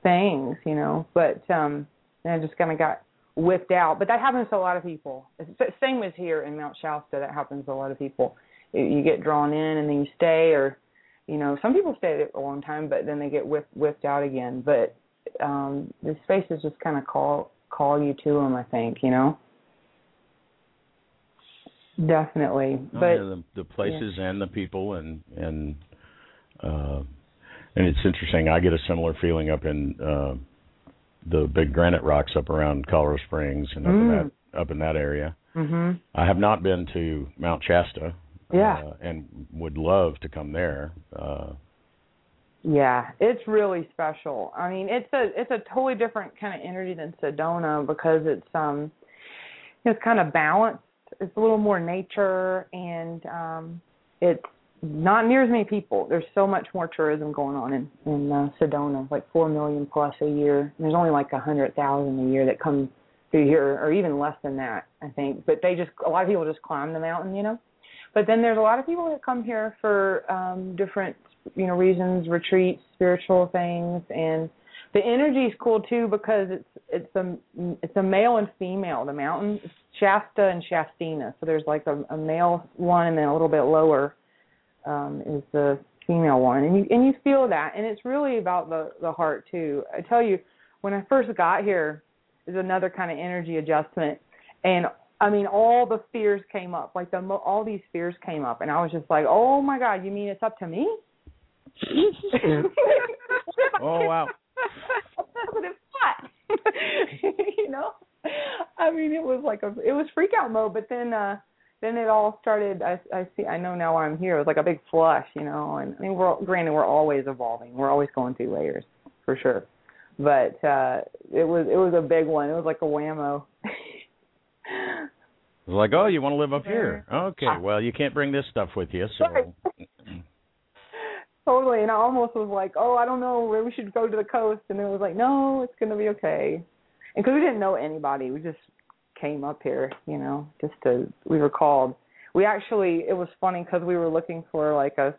things, you know. But um and I just kind of got whipped out. But that happens to a lot of people. Same as here in Mount Shasta. That happens to a lot of people. You get drawn in and then you stay, or you know, some people stay a long time, but then they get whipped whipped out again. But um the spaces just kind of call call you to them. I think you know. Definitely, Oh, but yeah, the, the places and the people and and uh and it's interesting. I get a similar feeling up in uh the big granite rocks up around Colorado Springs and up in Mm. that up in that area. mhm, I have not been to Mount Shasta. Yeah. Uh, and would love to come there. Uh Yeah, it's really special. I mean, it's a it's a totally different kind of energy than Sedona because it's um it's kind of balanced. It's a little more nature and um it's not near as many people. There's so much more tourism going on in in uh, Sedona, like 4 million plus a year. There's only like a 100,000 a year that come through here or even less than that, I think. But they just a lot of people just climb the mountain, you know. But then there's a lot of people that come here for um different you know reasons retreats spiritual things and the energy is cool too because it's it's a it's a male and female. The mountain Shasta and Shastina. So there's like a, a male one and then a little bit lower um, is the female one, and you and you feel that, and it's really about the the heart too. I tell you, when I first got here, is another kind of energy adjustment, and I mean all the fears came up, like the all these fears came up, and I was just like, oh my god, you mean it's up to me? oh wow. you know, I mean, it was like a it was freak out mode, but then uh then it all started. I I see. I know now why I'm here. It was like a big flush, you know. And I mean, we're granted we're always evolving. We're always going through layers for sure. But uh it was it was a big one. It was like a whammo. It was like, oh, you want to live up here? Okay, well, you can't bring this stuff with you, so. totally, and I almost was like, oh, I don't know, where we should go to the coast, and it was like, no, it's gonna be okay. And because we didn't know anybody, we just came up here, you know, just to we were called. We actually it was funny because we were looking for like a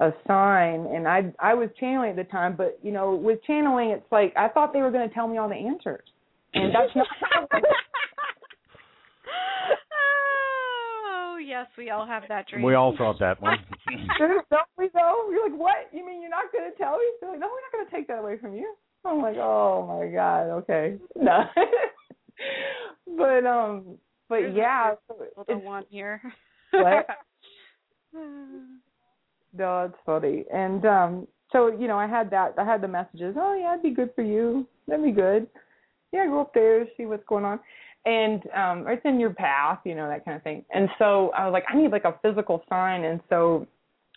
a sign and I I was channeling at the time, but you know, with channeling it's like I thought they were going to tell me all the answers. And that's not Oh, yes, we all have that dream. We all thought that one. Don't we though? You're like, what? You mean you're not going to tell me? They're like, no, we're not going to take that away from you. I'm like, oh my god, okay, no. but um, but There's yeah, the one here. what? no, it's funny. And um, so you know, I had that. I had the messages. Oh yeah, it'd be good for you. That'd be good. Yeah, go up there, see what's going on. And um, it's in your path, you know, that kind of thing. And so I was like, I need like a physical sign. And so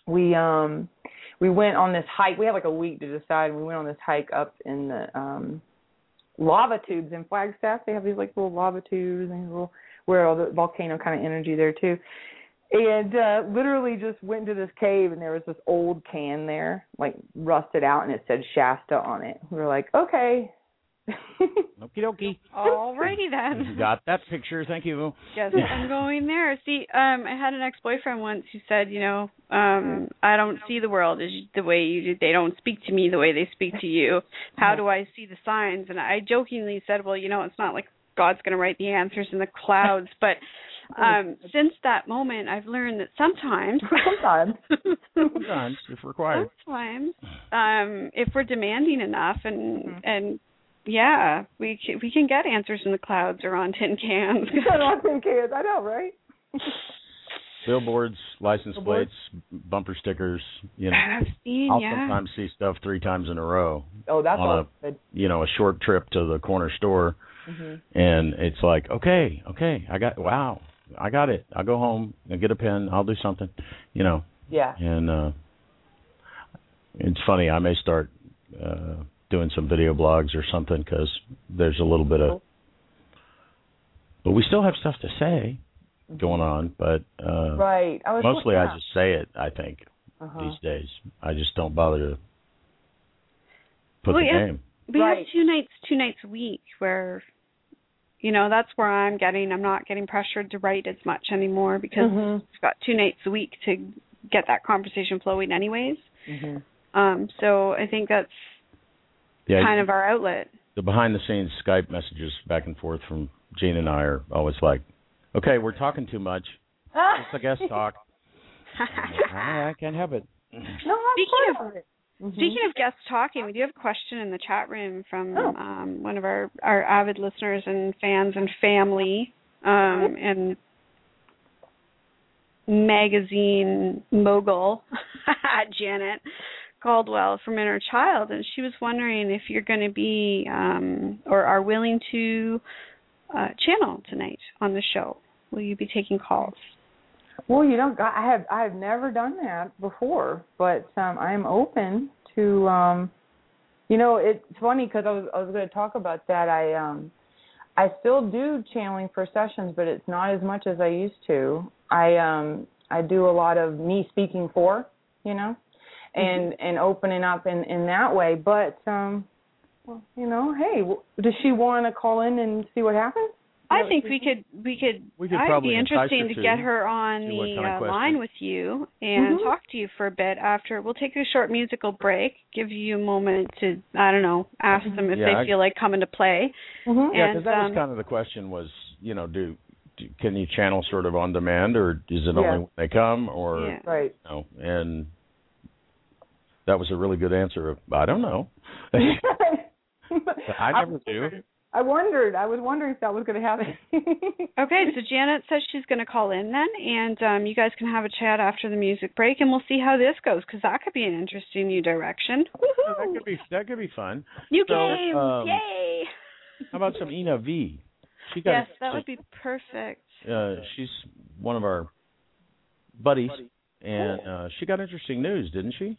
we um we went on this hike. We had like a week to decide. We went on this hike up in the um lava tubes in Flagstaff. They have these like little lava tubes and little where all the volcano kind of energy there too. And uh literally just went into this cave and there was this old can there, like rusted out and it said Shasta on it. We were like, Okay. Okie dokie. Alrighty then. Got that picture, thank you. Yes, I'm going there. See, um, I had an ex-boyfriend once who said, you know, um, I don't see the world as the way you do. They don't speak to me the way they speak to you. How do I see the signs? And I jokingly said, well, you know, it's not like God's going to write the answers in the clouds, but um since that moment I've learned that sometimes Sometimes. Sometimes, if required. sometimes um if we're demanding enough and Mhm. and yeah, we can, we can get answers in the clouds or on tin cans. I think kids. I know, right? Billboards, license Billboards. plates, bumper stickers. You know, I've seen, I'll yeah. sometimes see stuff three times in a row. Oh, that's On all a- You know, a short trip to the corner store, hmm and it's like, okay, okay, I got, wow, I got it. I'll go home and get a pen. I'll do something. You know, Yeah. and uh it's funny. I may start uh doing some video blogs or something because there's a little bit of, but we still have stuff to say going on. But uh Right. I was mostly I just say it. I think uh-huh. these days I just don't bother to put Well, the yeah. name. we Right. have two nights two nights a week where you know that's where i'm getting i'm not getting pressured to write as much anymore because Mhm. i've got two nights a week to get that conversation flowing anyways hmm um so i think that's Yeah, kind of our outlet the behind the scenes Skype messages back and forth from Jean and I are always like, "Okay, we're talking too much. Just a guest talk." I, I can't help it. No, I'm Speaking of it. Mhm. Speaking of guests talking, we do have a question in the chat room from Oh. um, one of our, our avid listeners and fans and family, um, and magazine mogul, Janet Caldwell from Inner Child, and she was wondering if you're going to be um, or are willing to uh, channel tonight on the show. Will you be taking calls? Well, you know, I have I have never done that before, but um I am open to um you know, it's funny cuz I was I was going to talk about that. I um I still do channeling for sessions, but it's not as much as I used to. I um I do a lot of me speaking for, you know, and and opening up in in that way, but um well, you know, hey, w- does she want to call in and see what happens? I think we could we could. We could I'd be interesting to to get her on the kind of uh, line with you and Mhm. talk to you for a bit. After we'll take a short musical break, give you a moment to I don't know, ask them if Yeah, they I- feel like coming to play. Mhm. Yeah, because that um, was kind of the question was, you know, do, do can you channel sort of on demand, or is it Yeah. only when they come, or Yeah. Right. you know? And that was a really good answer. Of I don't know. I never do. I wondered. I was wondering if that was going to happen. Okay, so Janet says she's going to call in then, and um, you guys can have a chat after the music break, and we'll see how this goes because that could be an interesting new direction. Yeah, that could be that could be fun. New So, games, um, yay! How about some Ena Vie? She got Yes, that would be perfect. uh, she's one of our buddies, and uh, she got interesting news, didn't she?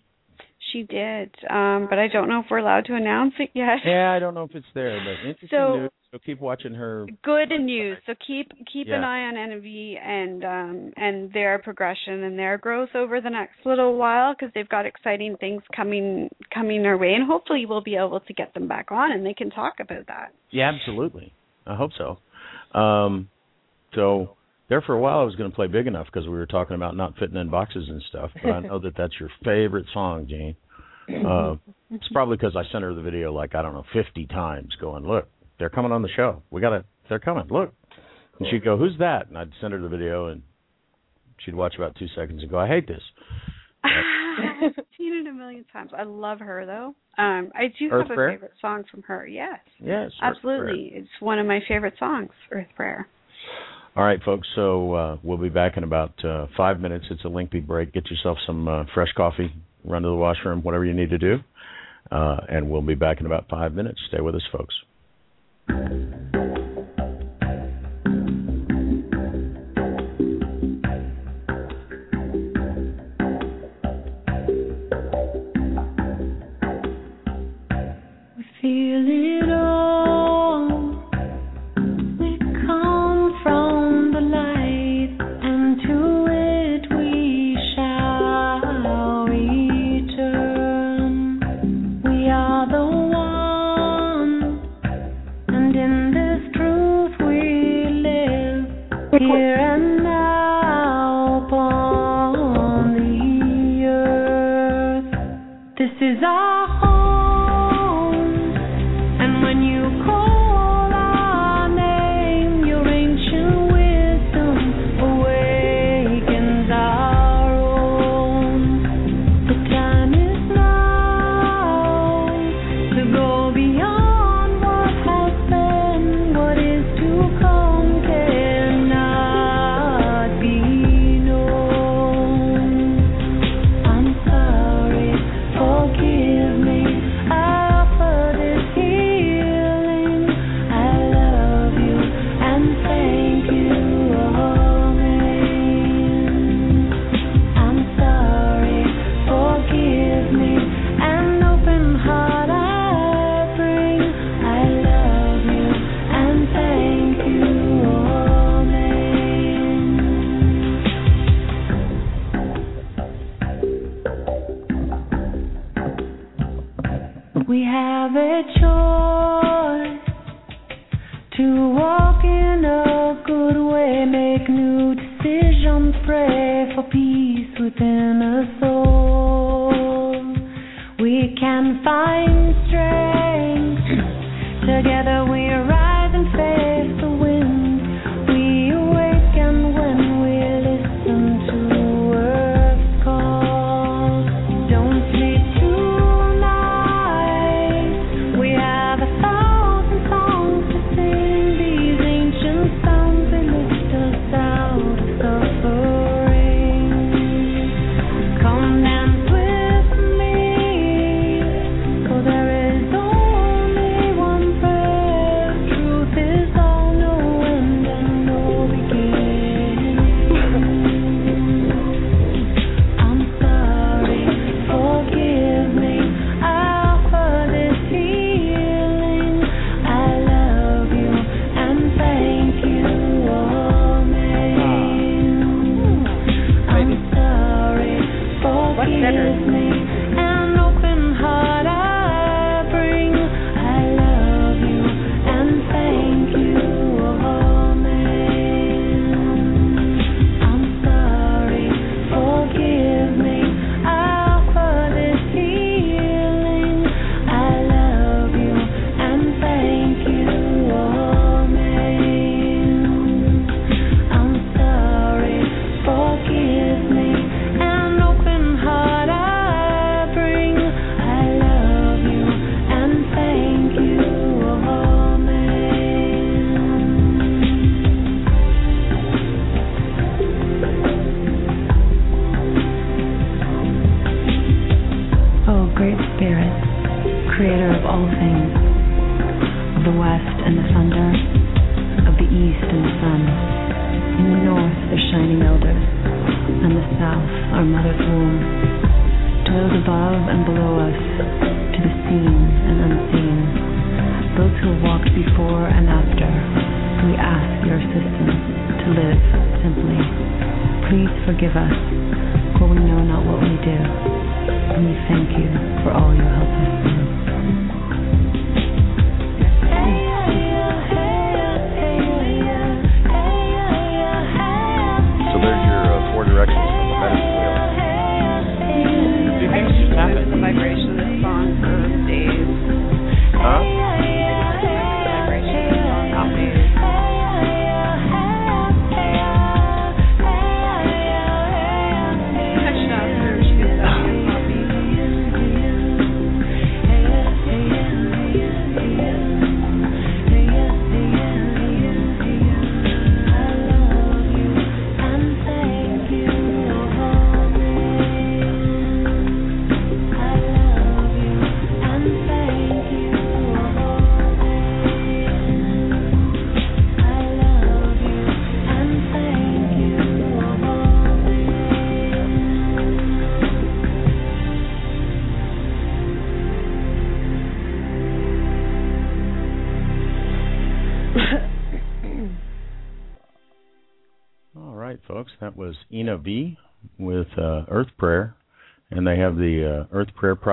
She did, um, but I don't know if we're allowed to announce it yet. Yeah, I don't know if it's there, but interesting So- news. So keep watching her. Good news. So keep keep an eye on Ena Vie and um, and their progression and their growth over the next little while because they've got exciting things coming coming their way, and hopefully we'll be able to get them back on and they can talk about that. Yeah, absolutely. I hope so. Um, so there for a while, I was going to play big enough because we were talking about not fitting in boxes and stuff. But I know that that's your favorite song, Jane. Uh, it's probably because I sent her the video like I don't know fifty times, going, "Look, they're coming on the show. We got to. They're coming. Look." And she'd go, "Who's that?" And I'd send her the video, and she'd watch about two seconds and go, "I hate this." I've seen it a million times. I love her though. Um, I do Earth have a Prayer? favorite song from her. Yes, Yes, absolutely. It's one of my favorite songs, Earth Prayer. All right, folks. So uh, we'll be back in about uh, five minutes. It's a lengthy break. Get yourself some uh, fresh coffee, run to the washroom, whatever you need to do, uh, and we'll be back in about five minutes. Stay with us, folks.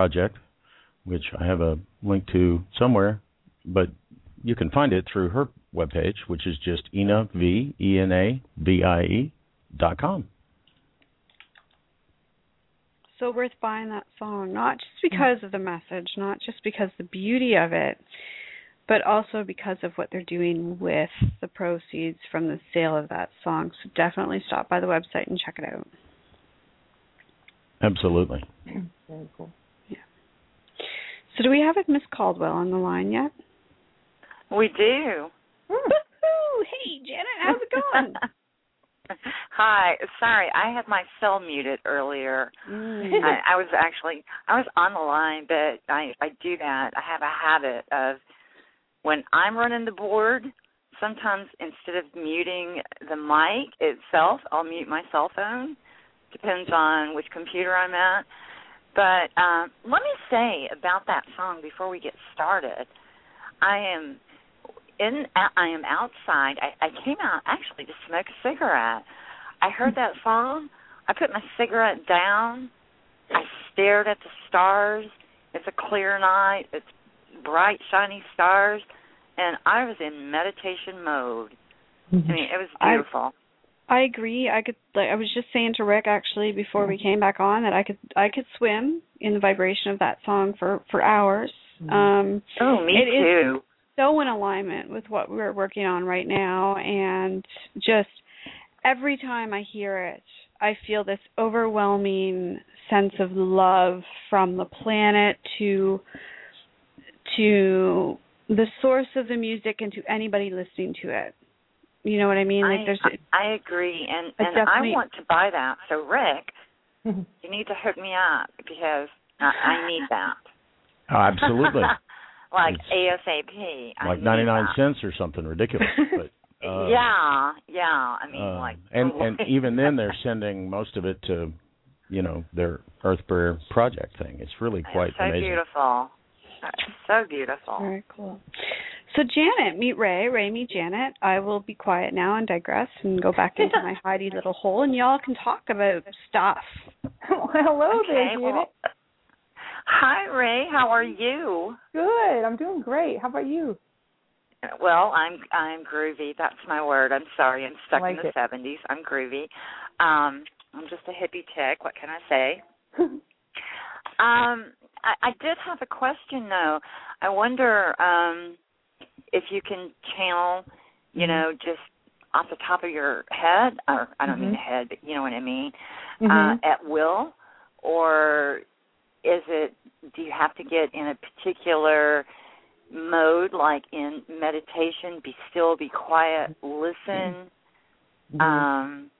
Project, which I have a link to somewhere, but you can find it through her webpage, which is just Ena Vie E N A V I E dot com. so worth buying that song, not just because of the message, not just because the beauty of it, but also because of what they're doing with the proceeds from the sale of that song. So definitely stop by the website and check it out. Absolutely. Very cool. So do we have a Miss Caldwell on the line yet? We do. Woohoo! Hey Janet, how's it going? Hi. Sorry, I had my cell muted earlier. Mm. I, I was actually I was on the line, but I I do that. I have a habit of when I'm running the board. Sometimes instead of muting the mic itself, I'll mute my cell phone. Depends on which computer I'm at. But um, let me say about that song before we get started. I am in. I am outside. I, I came out actually to smoke a cigarette. I heard that song. I put my cigarette down. I stared at the stars. It's a clear night. It's bright, shiny stars, and I was in meditation mode. I mean, it was beautiful. I agree. I could like I was just saying to Rick actually before we came back on that I could I could swim in the vibration of that song for for hours. Um oh, me it is- too. so in alignment with what we're working on right now and just every time I hear it I feel this overwhelming sense of love from the planet to to the source of the music and to anybody listening to it. You know what I mean? Like I, there's I agree, and It and I want to buy that. So Rick, you need to hook me up because I, I need that. Oh, absolutely. like It's ASAP. I like 99 that. cents or something ridiculous. But uh, yeah, yeah. I mean, uh, like, and and even then they're sending most of it to, you know, their Earth Prayer project thing. It's really quite so amazing. beautiful. So beautiful. Very cool. So Janet, meet Ray. Ray, meet Janet. I will be quiet now and digress and go back into my hidey little hole, and y'all can talk about stuff. well, hello there, Janet. well, hi Ray, how are you? Good. I'm doing great. How about you? Well, I'm I'm groovy. That's my word. I'm sorry. I'm stuck like in the it. seventies. I'm groovy. Um, I'm just a hippie chick. What can I say? Um, I, I did have a question though. I wonder um, if you can channel, you know, just off the top of your head, or I don't mean Mhm. the head, but you know what I mean, Mhm. uh, at will, or is it? Do you have to get in a particular mode, like in meditation? Be still, be quiet, listen. Mhm. Um,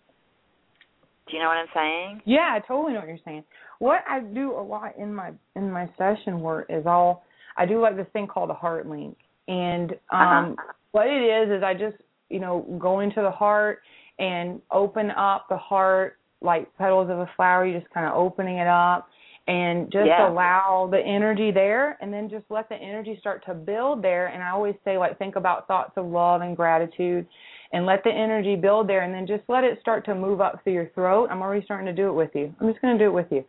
do you know what I'm saying? Yeah, I totally know what you're saying. What I do a lot in my in my session work is I'll I do like this thing called a heart link. And um Uh-huh. what it is is I just, you know, go into the heart and open up the heart like petals of a flower, you just kind of opening it up and just Yeah. allow the energy there and then just let the energy start to build there and I always say like think about thoughts of love and gratitude and let the energy build there and then just let it start to move up through your throat. I'm already starting to do it with you. I'm just going to do it with you.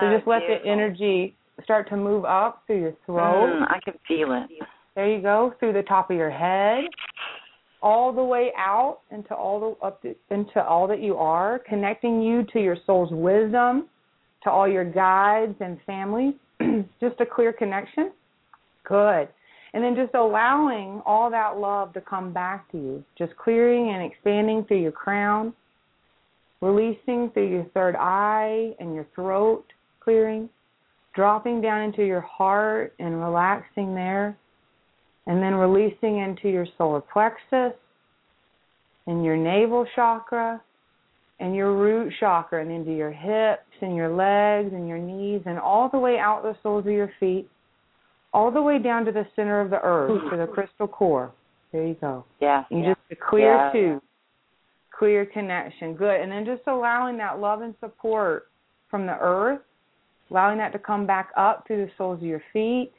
So Oh, just let beautiful. the energy start to move up through your throat. Mm, I can feel it. There you go, through the top of your head, all the way out into all the up to, into all that you are, connecting you to your soul's wisdom, to all your guides and family. just a clear connection. Good. And then just allowing all that love to come back to you. Just clearing and expanding through your crown, releasing through your third eye and your throat, clearing, dropping down into your heart and relaxing there and then releasing into your solar plexus and your navel chakra and your root chakra and into your hips and your legs and your knees and all the way out the soles of your feet, all the way down to the center of the earth, to the crystal core. There you go. Yeah. You yeah. just a clear Yeah. tube, clear connection. Good. And then just allowing that love and support from the earth, allowing that to come back up through the soles of your feet,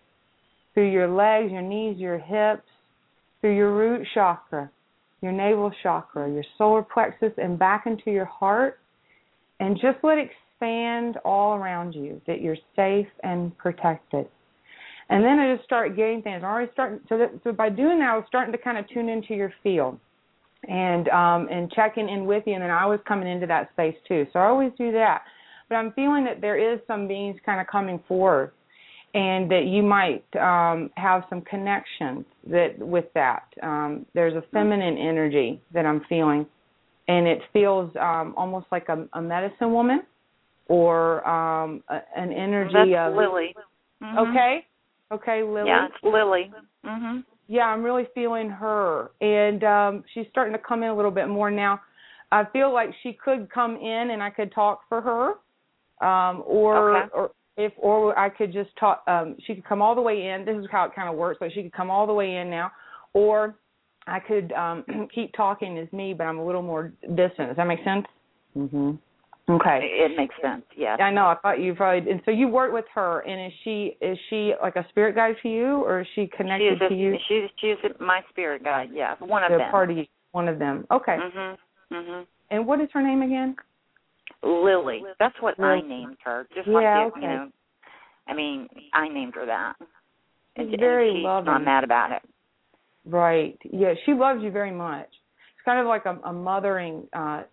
through your legs, your knees, your hips, through your root chakra, your navel chakra, your solar plexus, and back into your heart. And just let it expand all around you that you're safe and protected. And then I just start getting things. I'm already starting. So, that, so by doing that, I was starting to kind of tune into your field and um, and checking in with you. And then I was coming into that space too. So I always do that. But I'm feeling that there is some beings kind of coming forth, and that you might um, have some connections that with that. Um, there's a feminine energy that I'm feeling, and it feels um, almost like a, a medicine woman or um, a, an energy That's of Lily. Mhm. Okay. Okay, Lily. Yeah, it's Lily. Mhm. Yeah, I'm really feeling her, and um, she's starting to come in a little bit more now. I feel like she could come in, and I could talk for her, um, or Okay. or if or I could just talk. Um, she could come all the way in. This is how it kind of works. But she could come all the way in now, or I could um, keep talking as me, but I'm a little more distant. Does that make sense? Mm-hmm. Okay. It makes sense. Yeah. I know. I thought you probably. And so you work with her, and is she is she like a spirit guide to you, or is she connected She is a, to you? she's she's my spirit guide. Yes, one of The them. party, one of them. Okay. Mhm. Mhm. And what is her name again? Lily. That's what I named her. Just Yeah, like it, okay. you know. I mean, I named her that. And, very and she's loving. not mad about it. Right. Yeah, she loves you very much. It's kind of like a, a mothering uh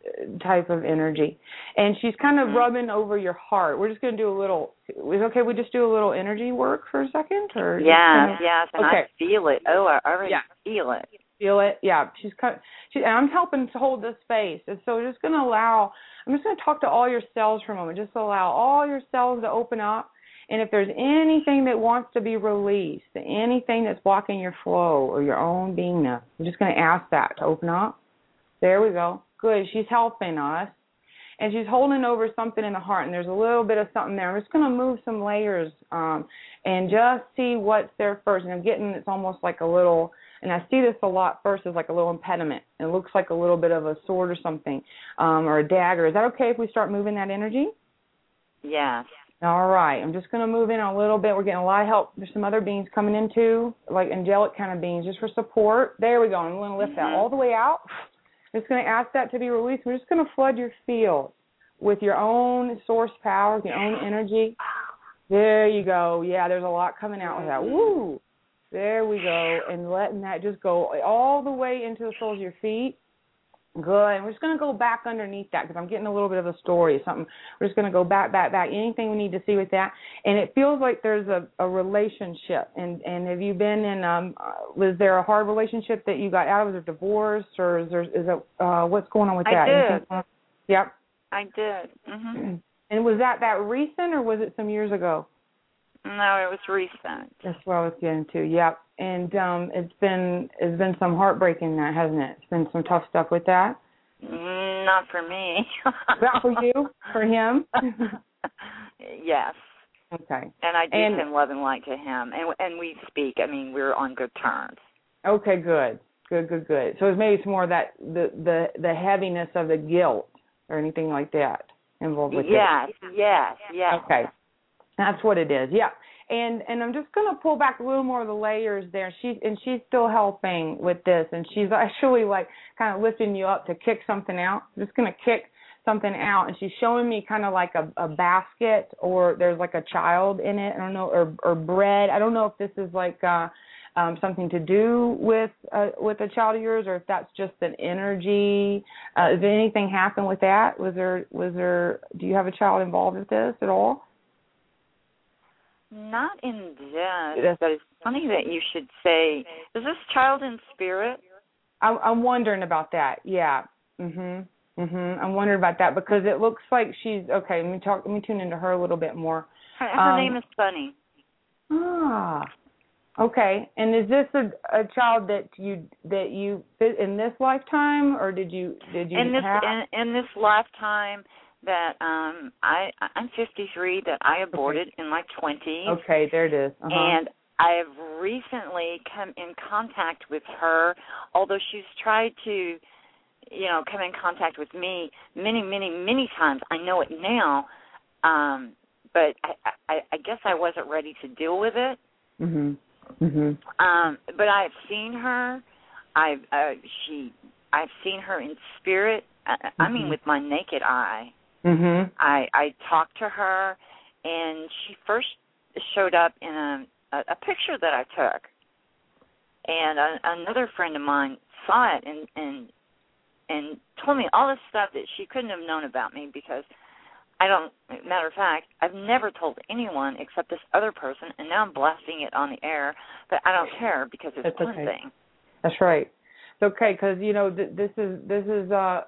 type of energy, and she's kind of Mhm. rubbing over your heart. We're just going to do a little. Is it okay? We just do a little energy work for a second, or Yes, yes, and Okay. I feel it. Oh, I already Yeah. feel it. Feel it. Yeah, she's kind. She, and I'm helping to hold this space, and so just going to allow. I'm just going to talk to all your cells for a moment. Just allow all your cells to open up, and if there's anything that wants to be released, anything that's blocking your flow or your own beingness, we're just going to ask that to open up. There we go. Good. She's helping us. And she's holding over something in the heart, and there's a little bit of something there. I'm just going to move some layers um, and just see what's there first. And I'm getting it's almost like a little, and I see this a lot first as like a little impediment. It looks like a little bit of a sword or something, um, or a dagger. Is that okay if we start moving that energy? Yes. All right. I'm just going to move in a little bit. We're getting a lot of help. There's some other beings coming in too, like angelic kind of beings, just for support. There we go. I'm going to lift that Mhm. all the way out. I'm just going to ask that to be released. We're just going to flood your field with your own source power, your own energy. There you go. Yeah, there's a lot coming out with that. Woo! There we go. And letting that just go all the way into the soles of your feet. Good. And we're just going to go back underneath that because I'm getting a little bit of a story, or something. We're just going to go back, back, back. Anything we need to see with that. And it feels like there's a, a relationship. And and have you been in? Um, uh, was there a hard relationship that you got out of? Was it divorce or is there is it uh, what's going on with that? I did. Anything going on? Yep. I did. Mhm. And was that that recent or was it some years ago? No, it was recent. That's what I was getting to. Yep. And um it's been it's been some heartbreak in that, hasn't it? It's been some tough stuff with that. Mm, Not for me. That for you? For him? yes. Okay. And I do And- send love and light to him, and and we speak. I mean, we're on good terms. Okay, good. Good, good, good. So it's maybe it's more that the the the heaviness of the guilt or anything like that involved with it. yes, yes, yes. Okay. That's what it is. Yeah. And and I'm just gonna pull back a little more of the layers there. She's and she's still helping with this and she's actually like kind of lifting you up to kick something out. Just gonna kick something out and she's showing me kind of like a, a basket or there's like a child in it. I don't know or or bread. I don't know if this is like uh um something to do with uh with a child of yours or if that's just an energy. Uh did anything happen with that? Was there was there do you have a child involved with this at all? Not in death. But it's funny that you should say. Is this child in spirit? I'm, I'm wondering about that. Yeah. Mhm. Mhm. I'm wondering about that because it looks like she's okay. Let me talk. Let me tune into her a little bit more. Her, her Um, name is Sunny. Ah. Okay. And is this a a child that you that you fit in this lifetime, or did you did you in this have? in, in this lifetime that um I I'm 53 that I aborted in my 20s okay, there it is. Uh-huh. and I have recently come in contact with her although she's tried to you know come in contact with me many many many times I know it now um but I I I guess I wasn't ready to deal with it mhm. Mhm. um, but I've seen her. I've uh, she. I've seen her in spirit. I, I mean, Mhm. with my naked eye. Mhm. I I talked to her, and she first showed up in a a, a picture that I took, and a, another friend of mine saw it and and and told me all this stuff that she couldn't have known about me because I don't. Matter of fact, I've never told anyone except this other person, and now I'm blasting it on the air. But I don't care because it's That's okay. cleansing. That's right. It's okay because you know th- this is this is uh,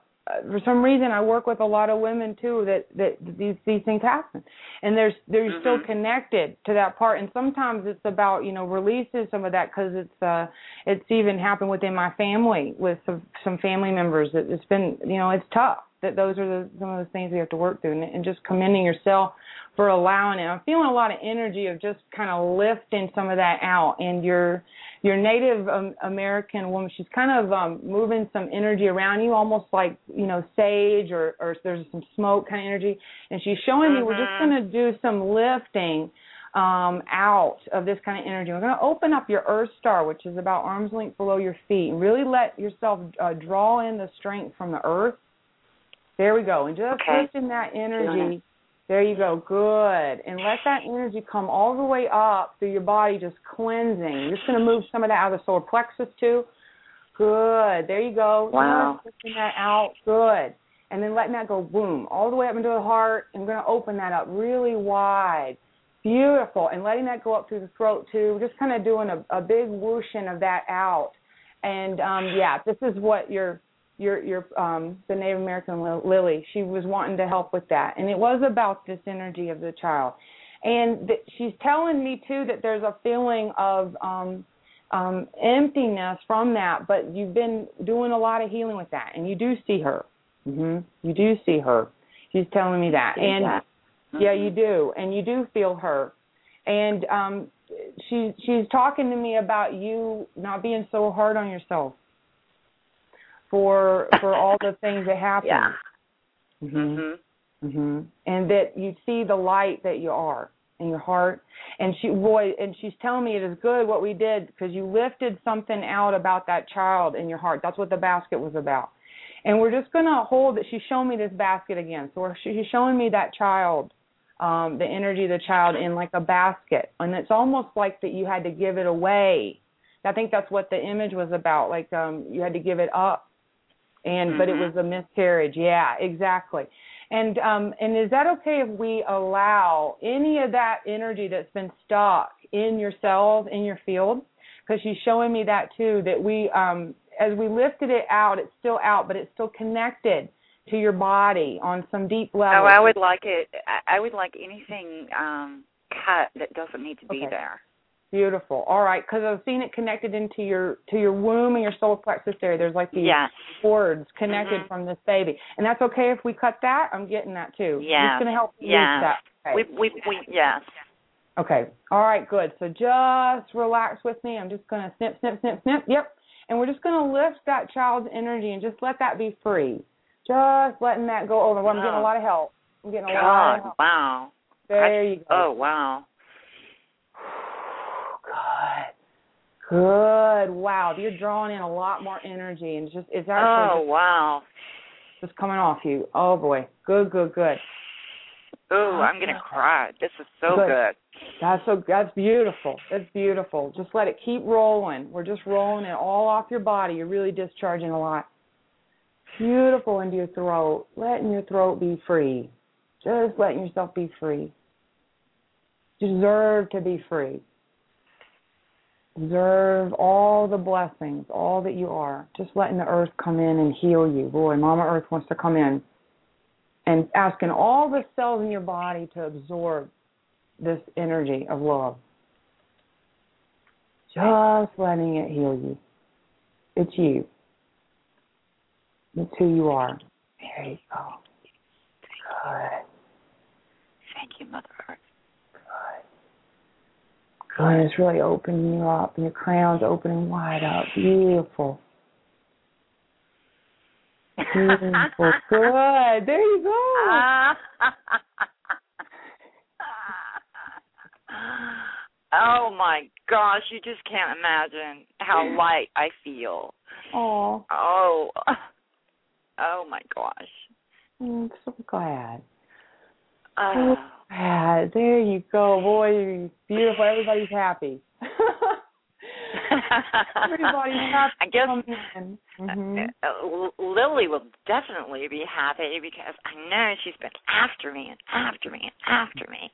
for some reason I work with a lot of women too that that these these things happen, and there's they're Mhm. still connected to that part. And sometimes it's about you know releasing some of that because it's uh it's even happened within my family with some some family members. That it's been you know it's tough. That those are the some of the things we have to work through, and, and just commending yourself for allowing it. I'm feeling a lot of energy of just kind of lifting some of that out, and your your Native um, American woman, she's kind of um, moving some energy around you, almost like you know sage or or there's some smoke kind of energy, and she's showing me we're just Mhm. going to do some lifting um, out of this kind of energy. We're going to open up your Earth Star, which is about arm's length below your feet, and really let yourself uh, draw in the strength from the Earth. There we go, and just Okay. lifting that energy. There you go. Good. And let that energy come all the way up through your body, just cleansing. You're just going to move some of that out of the solar plexus too. Good. There you go. Wow. Lifting that out. Good. And then letting that go boom all the way up into the heart. I'm going to open that up really wide. Beautiful. And letting that go up through the throat too. Just kind of doing a, a big whooshing of that out. And um yeah, this is what your your your um the Native American Li- Lily. She was wanting to help with that, and it was about this energy of the child. And th- she's telling me too that there's a feeling of um um emptiness from that, but you've been doing a lot of healing with that, and you do see her. Mhm. You do see her. She's telling me that, and that. yeah, Mhm. you do, and you do feel her. And um she she's talking to me about you not being so hard on yourself for for all the things that happen. Yeah. Mhm. Mhm. And that you see the light that you are in your heart. And she boy and she's telling me it is good what we did because you lifted something out about that child in your heart. That's what the basket was about. And we're just going to hold it. She's showing me this basket again. So she's showing me that child, um, the energy of the child in like a basket. And it's almost like that you had to give it away. I think that's what the image was about. Like um, you had to give it up. And but it Mhm. was a miscarriage. Yeah, exactly. And um and is that okay if we allow any of that energy that's been stuck in your cells in your field? Because she's showing me that too. That we um as we lifted it out, it's still out, but it's still connected to your body on some deep level. Oh, I would like it. I- I would like anything um cut that doesn't need to be Okay. there. Beautiful. All right, because I've seen it connected into your to your womb and your solar plexus area. There's like these Yes. cords connected Mhm. from this baby, and that's okay if we cut that. I'm getting that too. Yeah. Just gonna help release Yeah. that. Okay. We we we yes. Okay. All right, good. So just relax with me. I'm just going to snip, snip, snip, snip. Yep. And we're just going to lift that child's energy and just let that be free. Just letting that go over. Well, I'm getting a lot of help. I'm getting a lot of God, help. wow. There you go. Oh, wow. Good. Wow. You're drawing in a lot more energy and it's just it's actually Oh, actually wow. just, just coming off you. Oh boy. Good, good, good. Ooh, I'm gonna cry. This is so Good. good. That's so that's beautiful. That's beautiful. Just let it keep rolling. We're just rolling it all off your body. You're really discharging a lot. Beautiful into your throat. Letting your throat be free. Just letting yourself be free. You deserve to be free. Deserve all the blessings, all that you are. Just letting the earth come in and heal you. Boy, Mama Earth wants to come in and asking all the cells in your body to absorb this energy of love. Just letting it heal you. It's you. It's who you are. There you go. Good. Thank you, Mother Earth. Good. It's really opening you up, and your crown's opening wide up. Beautiful. Beautiful. Good. There you go. oh my gosh, you just can't imagine how light I feel. Oh, Oh, oh my gosh. I'm so glad. Oh, Ah, there you go. Boy, you're beautiful. Everybody's happy. Everybody's happy. I guess in. Mhm. uh, Lily will definitely be happy because I know she's been after me and after me and after me.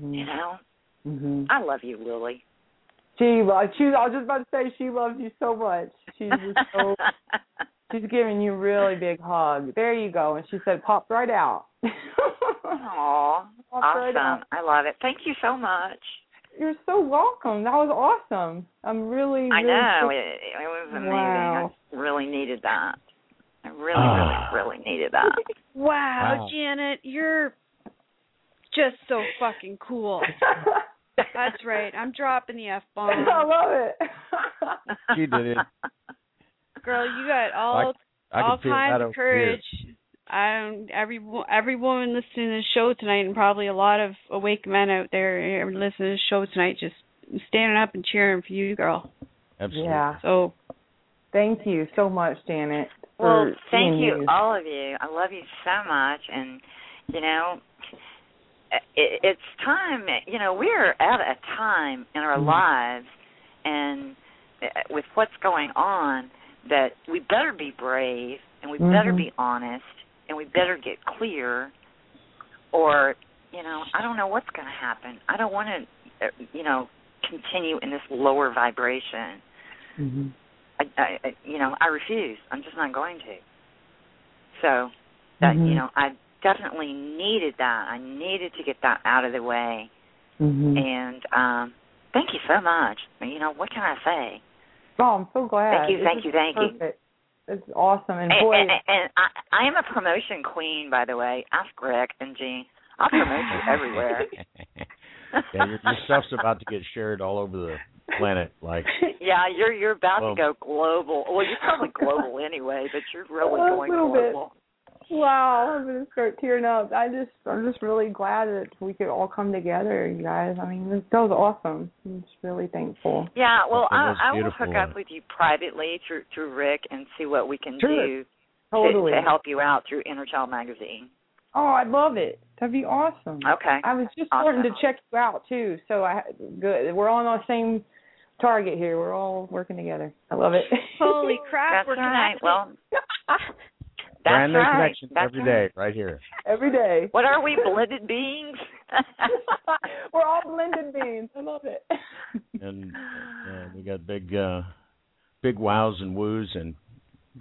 You know, Mhm. I love you, Lily. She loves. She. I was just about to say she loves you so much. She's just so. she's giving you a really big hug. There you go. And she said, "Popped right out." Aw, Popped right out. awesome. I love it. Thank you so much. You're so welcome. That was awesome. I'm really. I really know sick- it, it was amazing. Wow. I really needed that. I really, Ah. really, really needed that. Wow, Wow. Janet, you're just so fucking cool. That's right. I'm dropping the F bomb. I love it. She did it. Girl, you got all I all kinds of courage. I don't, every every woman listening to the show tonight, and probably a lot of awake men out there uh, listening to the show tonight, just standing up and cheering for you, girl. Absolutely. yeah. So Thank you so much, Janet. Well, thank being you, all of you. I love you so much, and you know, it, it's time. You know, we're at a time in our Mhm. lives, and uh, with what's going on, that we better be brave, and we better Mhm. be honest, and we better get clear, or you know, I don't know what's going to happen. I don't want to, uh, you know, continue in this lower vibration. Mhm. I, I, I you know, I refuse. I'm just not going to. So that Mhm. you know, I definitely needed that. I needed to get that out of the way. Mhm. And um thank you so much. You know, what can I say? Oh, I'm so glad. Thank you, thank you, thank you. Perfect. It's awesome, and And, boy, and, and I, I am a promotion queen, by the way. Ask Rick and Jean. I'll promote you everywhere. yeah, your, your stuff's about to get shared all over the planet. Like, yeah, you're you're about Well- to go global. Well, you're probably global anyway, but you're really going little bit. Global. wow, I'm gonna start tearing up. I just, I'm just really glad that we could all come together, you guys. I mean, this, that was awesome. I'm just really thankful. Yeah, well, That I, I will hook up with you privately through through Rick and see what we can Sure. do to, Totally. to help you out through Inner Child Magazine. Oh, I'd love it. That'd be awesome. Okay. I was just Awesome. wanting to check you out too. So I good. We're all on the same target here. We're all working together. I love it. holy crap, That's we're right. connected. Well, that's brand new right. connection That's every right. day, right here. Every day. What are we, blended beings? We're all blended beings. I love it. And uh, we got big, uh, big wows and woos and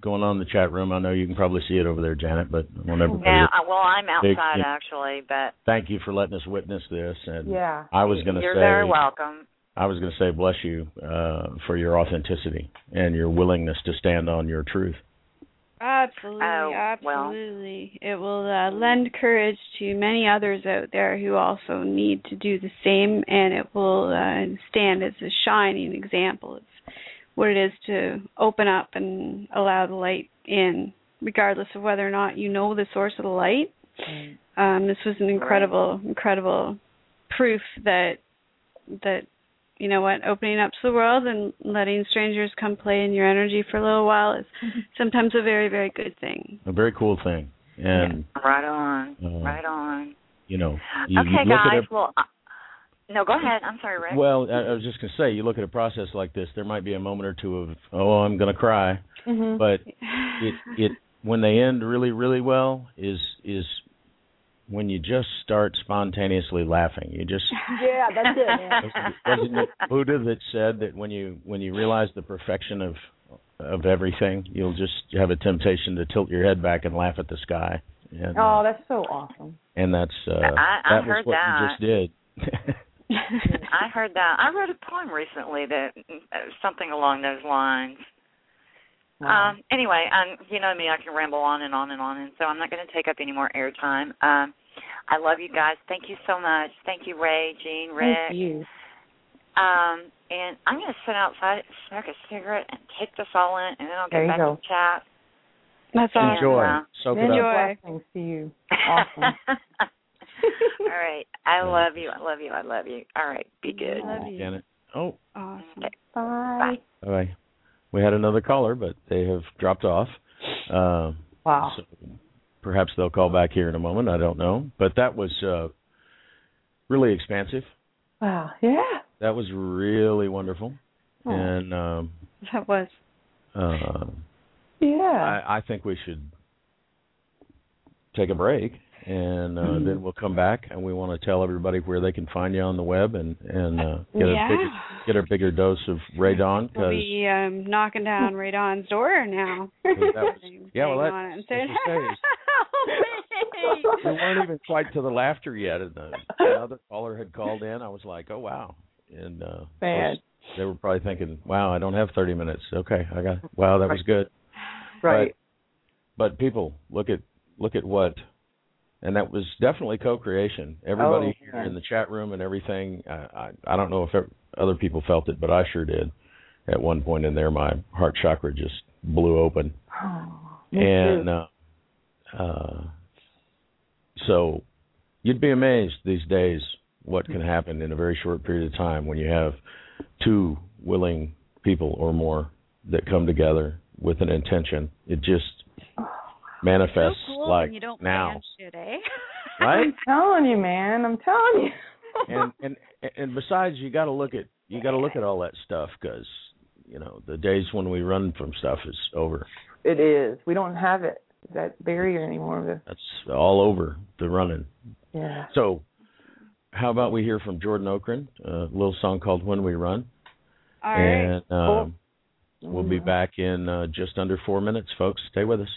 going on in the chat room. I know you can probably see it over there, Janet, but I won't ever put yeah, uh, well, I'm Big- outside yeah. actually, but Thank you for letting us witness this. And yeah. I was going to say. you're say, very welcome. I was going to say, bless you uh, for your authenticity and your willingness to stand on your truth. Absolutely, well. absolutely. It will uh, lend courage to many others out there who also need to do the same, and it will uh, stand as a shining example of what it is to open up and allow the light in, regardless of whether or not you know the source of the light. Um, this was an incredible, incredible proof that that you know what opening up to the world and letting strangers come play in your energy for a little while is sometimes a very very good thing A very cool thing. And Right on. Uh, right on. you know, you, okay, you look guys. at a, well, uh, no, go ahead. I'm sorry, Rick. well, I, I was just going to say, you look at a process like this, there might be a moment or two of, oh, I'm going to cry, Mhm. but it it when they end really really well is is when you just start spontaneously laughing. You just yeah, that's it. Man. wasn't it Buddha that said that when you when you realize the perfection of of everything, you'll just have a temptation to tilt your head back and laugh at the sky. And, Oh, that's so awesome. and that's uh, I- I that was heard what that. you just did. I heard that. I read a poem recently that uh, something along those lines. Wow. Um, anyway, um, you know me, I can ramble on and on and on, and so I'm not going to take up any more airtime. Um, I love you guys. Thank you so much. Thank you, Ray, Jean, Rick. Thank you. Um, and I'm going to sit outside, smoke a cigarette, and take this all in, and then I'll get There you back go. to chat. That's awesome. Enjoy. Yeah. Soak it up. Enjoy. blessings to you. Awesome. all right. I love you. I love you. I love you. All right. Be good. Love you. Janet. Oh, Awesome. Bye. bye. We had another caller, but they have dropped off. Uh, Wow. so perhaps they'll call back here in a moment. I don't know. But that was uh, really expansive. Wow. Yeah. That was really wonderful. Oh. And um, That was. uh, Yeah. I, I think we should take a break, and uh, Mhm. then we'll come back, and we want to tell everybody where they can find you on the web and and uh, get yeah. a bigger get a bigger dose of Ray Dawn We'll because be um, knocking down Ray Dawn's door now. yeah, well, that, Banging on it and as saying, you we weren't even quite to the laughter yet, and the, the other caller had called in. I was like, oh wow, and uh, Man. they were probably thinking, wow, I don't have 30 minutes. Okay, I got wow, that was good. right. but people look at look at what and that was definitely co-creation. Everybody Oh, yeah. in the chat room and everything I, I i don't know if other people felt it but i sure did. At one point in there my heart chakra just blew open. Oh, and uh uh so you'd be amazed these days what can happen in a very short period of time when you have two willing people or more that come together with an intention. It just manifests so cool like you don't now shit, eh? right I'm telling you, man. I'm telling you. and and and besides you got to look at you got to look at all that stuff because you know the days when we run from stuff is over it is. We don't have it that barrier anymore. that's all over the running Yeah. so how about we hear from Jordan Okren a little song called when we run All right. and um, we'll be back in uh, just under four minutes folks stay with us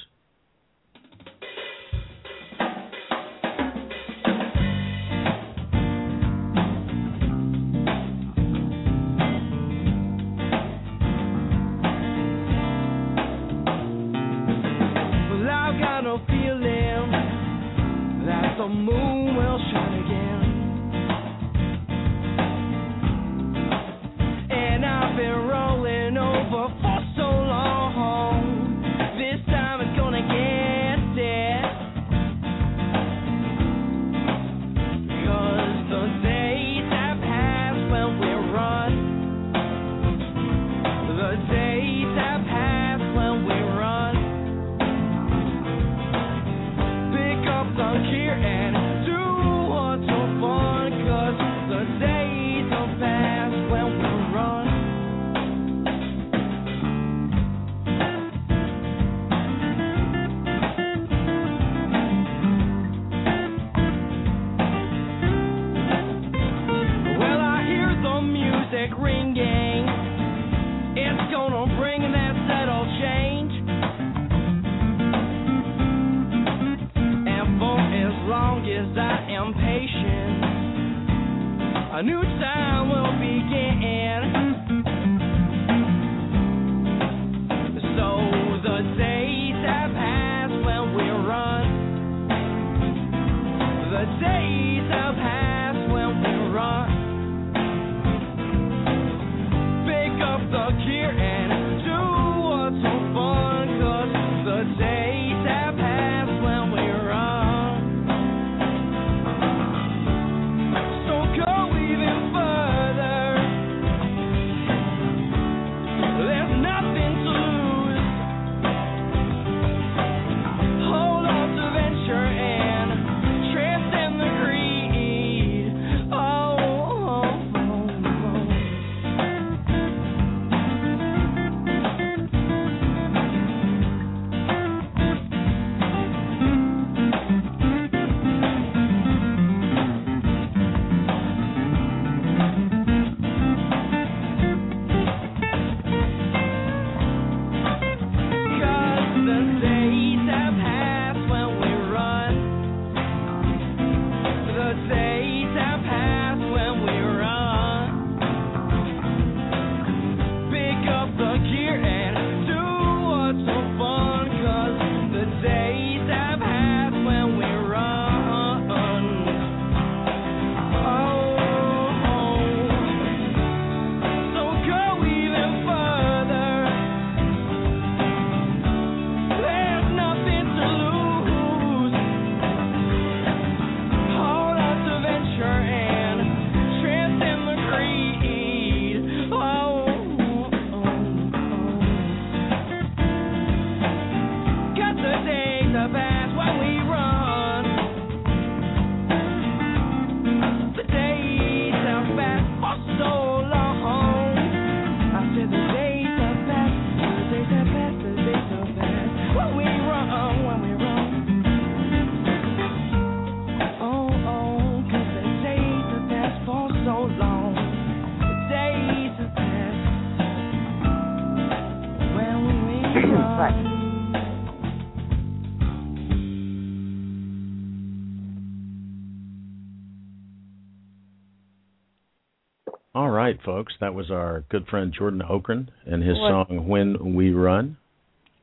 folks. That was our good friend Jordan Okren and his What- song "When We Run."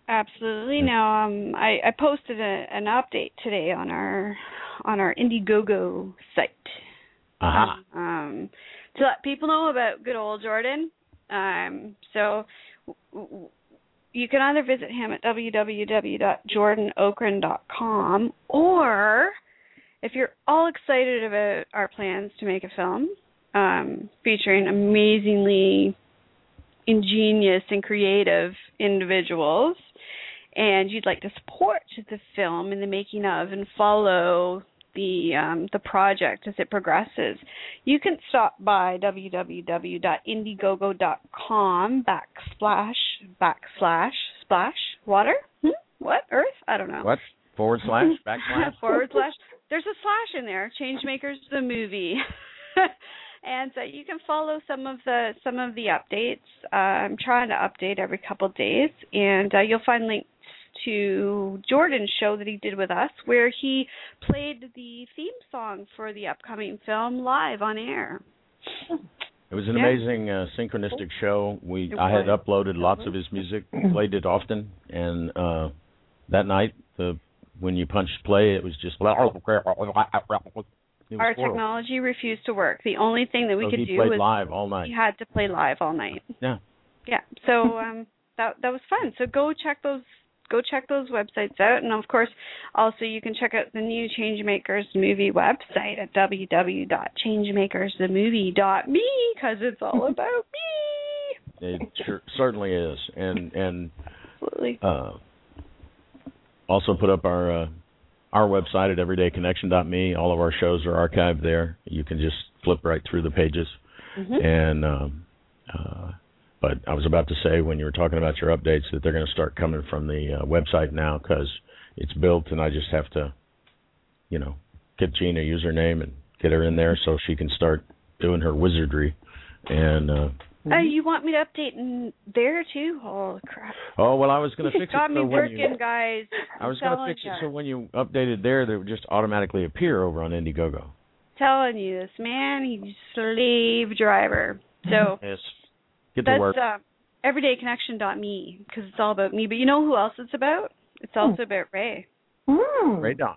Absolutely. Now, um, I, I posted a, an update today on our on our Indiegogo site. Aha. Um, to let people know about good old Jordan. Um, so w- w- you can either visit him at www.jordanokren.com or if you're all excited about our plans to make a film um, featuring amazingly ingenious and creative individuals and you'd like to support the film in the making of and follow the um, the project as it progresses, you can stop by www.indiegogo.com backslash backslash splash water. Hmm? What earth? I don't know. What forward slash backslash? forward slash. There's a slash in there. Changemakers the movie. and uh, you can follow some of the some of the updates. Uh, I'm trying to update every couple of days, and uh, you'll find links to Jordan's show that he did with us, where he played the theme song for the upcoming film live on air. It was an Yeah. amazing uh, synchronistic show. We I had uploaded lots of his music, played it often, and uh that night the when you punched play, it was just. Our horrible. technology refused to work. The only thing that we so could he do was live all night. we had to play live all night. Yeah. Yeah. So um that that was fun. So go check those go check those websites out and of course also you can check out the new Changemakers movie website at www.changemakersthemovie.me cuz it's all about me. It sure, certainly is, and and Absolutely. uh, also put up our uh, our website at everydayconnection.me. All of our shows are archived there. You can just flip right through the pages. Mhm. And um, uh, but I was about to say when you were talking about your updates that they're going to start coming from the uh, website now because it's built, and I just have to, you know, get Gina a username and get her in there so she can start doing her wizardry. And uh, Uh, you want me to update in there too? Oh crap. oh well, I was going to fix Got it me so when you guys. I was going to Telling fix it so when you updated there, they would just automatically appear over on Indiegogo. telling you this man, he's slave driver. So Yes. Get to that's work. uh, everydayconnection.me because it's all about me. But you know who else it's about? It's also about Ray. Mm. Ray Dawn.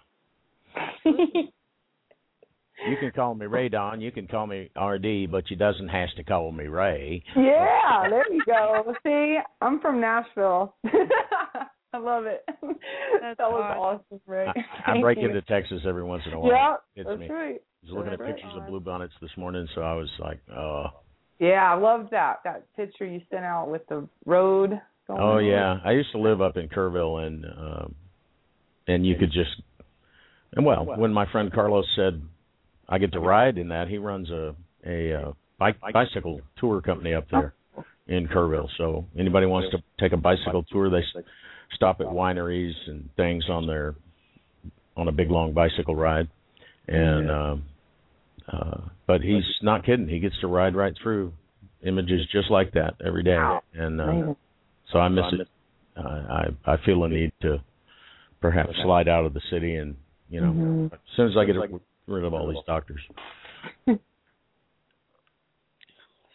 you can call me Ray Dawn, you can call me RD, but you doesn't have to call me Ray. Yeah, there you go. See, I'm from Nashville. I love it. That's that was awesome. awesome, Ray. I, I Thank break you. into Texas every once in a while. Yeah, it's that's me. right. I was looking at That's pictures right. of bluebonnets this morning, so I was like, oh, Yeah, I love that that picture you sent out with the road. Going oh over. yeah. I used to live up in Kerrville, and um, and you could just, and well, when my friend Carlos said I get to ride in that, he runs a a uh, bike bicycle tour company up there in Kerrville. So anybody wants to take a bicycle tour, they stop at wineries and things on their on a big long bicycle ride, and um, uh, but he's not kidding. He gets to ride right through images just like that every day, and uh, so I miss it. Uh, I I feel a need to perhaps slide out of the city and you know Mhm. as soon as I get rid of all these doctors.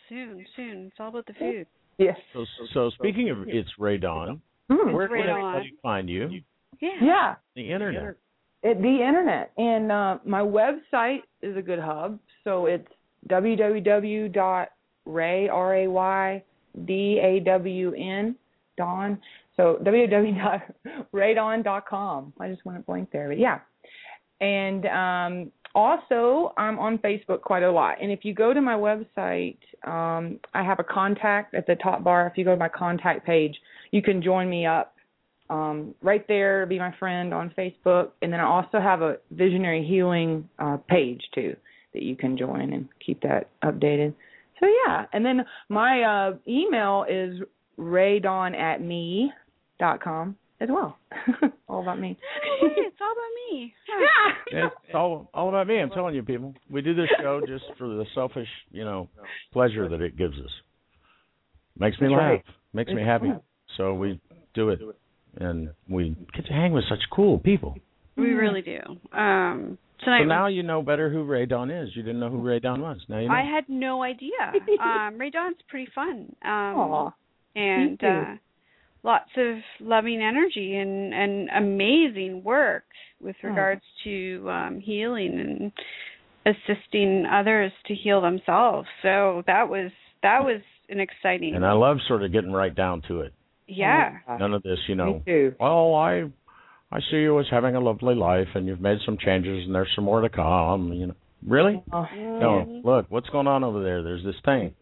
Soon, soon. It's all about the food. Yes. So so speaking of it's Ray Dawn, Hmm. where can Dawn. everybody find you? Yeah. Yeah. The internet. It, the internet and uh, my website is a good hub. So it's www.ray r a y d a w n dawn. So www.raydawn.com. I just went blank there, but yeah. And um, also, I'm on Facebook quite a lot. And if you go to my website, um, I have a contact at the top bar. If you go to my contact page, you can join me up um, right there, be my friend on Facebook, and then I also have a visionary healing uh, page too that you can join and keep that updated. So yeah, and then my uh, email is raydawn at me dot com as well. all about me. It's all about me. Huh. yeah. It's all all about me. I'm telling you, people. We do this show just for the selfish, you know, pleasure that it gives us. Makes me That's laugh. right. Makes me happy. fun. So we do it, and we get to hang with such cool people. We really do. Um, tonight So now you know better who Ray Dawn is. You didn't know who Ray Dawn was. Now you know. I had no idea. Um, Ray Dawn's pretty fun. Um, Aw. and too. uh, lots of loving energy and, and amazing work with Oh. regards to um, healing and assisting others to heal themselves. So that was that was an exciting. and I love sort of getting right down to it. yeah. None of this, you know. Me too. Well, I I see you as having a lovely life, and you've made some changes, and there's some more to come. You know, really? Oh, No, look, what's going on over there? There's this thing.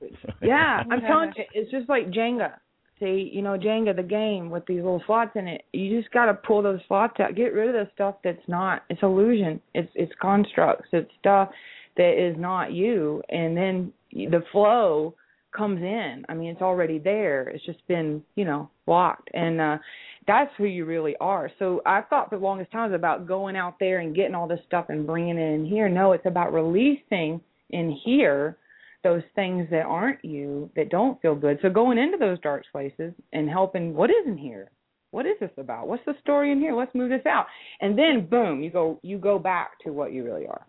Yeah, I'm telling you, it's just like Jenga. See, you know, Jenga, the game with these little slots in it. You just got to pull those slots out. Get rid of the stuff that's not. It's illusion. It's it's constructs. It's stuff that is not you, and then the flow comes in. I mean, it's already there. It's just been, you know, blocked, and uh that's who you really are. So I thought for the longest time about going out there and getting all this stuff and bringing it in here. No, it's about releasing in here those things that aren't you that don't feel good. So going into those dark places and helping what is in here? What is this about? What's the story in here? Let's move this out. And then boom, you go you go back to what you really are.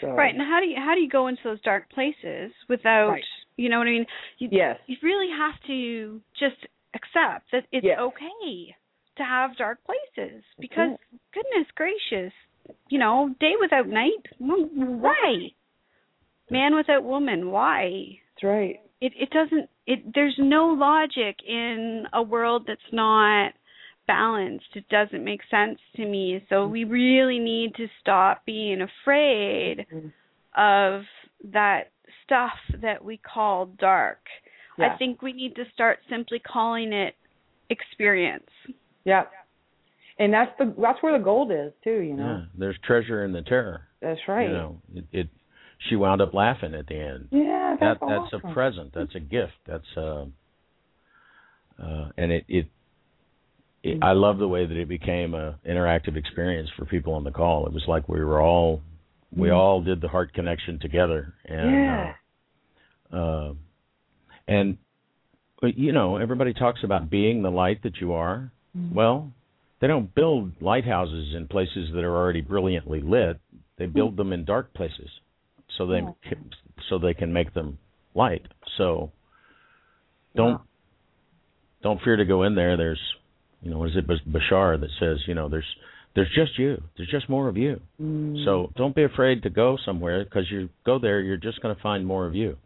So, Right. And how do you how do you go into those dark places without Right. you know what I mean? You Yes. you really have to just accept that it's Yes. okay to have dark places because goodness gracious, you know, day without night, why? Man without woman, why? That's right. It it doesn't it there's no logic in a world that's not balanced. It doesn't make sense to me. So we really need to stop being afraid Mm. of that stuff that we call dark. Yeah. I think we need to start simply calling it experience. Yeah. And that's the that's where the gold is too, you know. Yeah, there's treasure in the terror. That's right. You know, it, it. She wound up laughing at the end. Yeah, That that's that's a present. That's a gift. That's uh, uh, and it it. it I love the way that it became a interactive experience for people on the call. It was like we were all, we Mhm. all did the heart connection together, and Yeah. uh, uh, and you know everybody talks about being the light that you are. Mm-hmm. Well, they don't build lighthouses in places that are already brilliantly lit. They build them in dark places, so they Yeah. can, so they can make them light. So don't Yeah. don't fear to go in there. There's you know what is it Bashar that says you know there's there's just you. There's just more of you. Mm. So don't be afraid to go somewhere because you go there, you're just going to find more of you.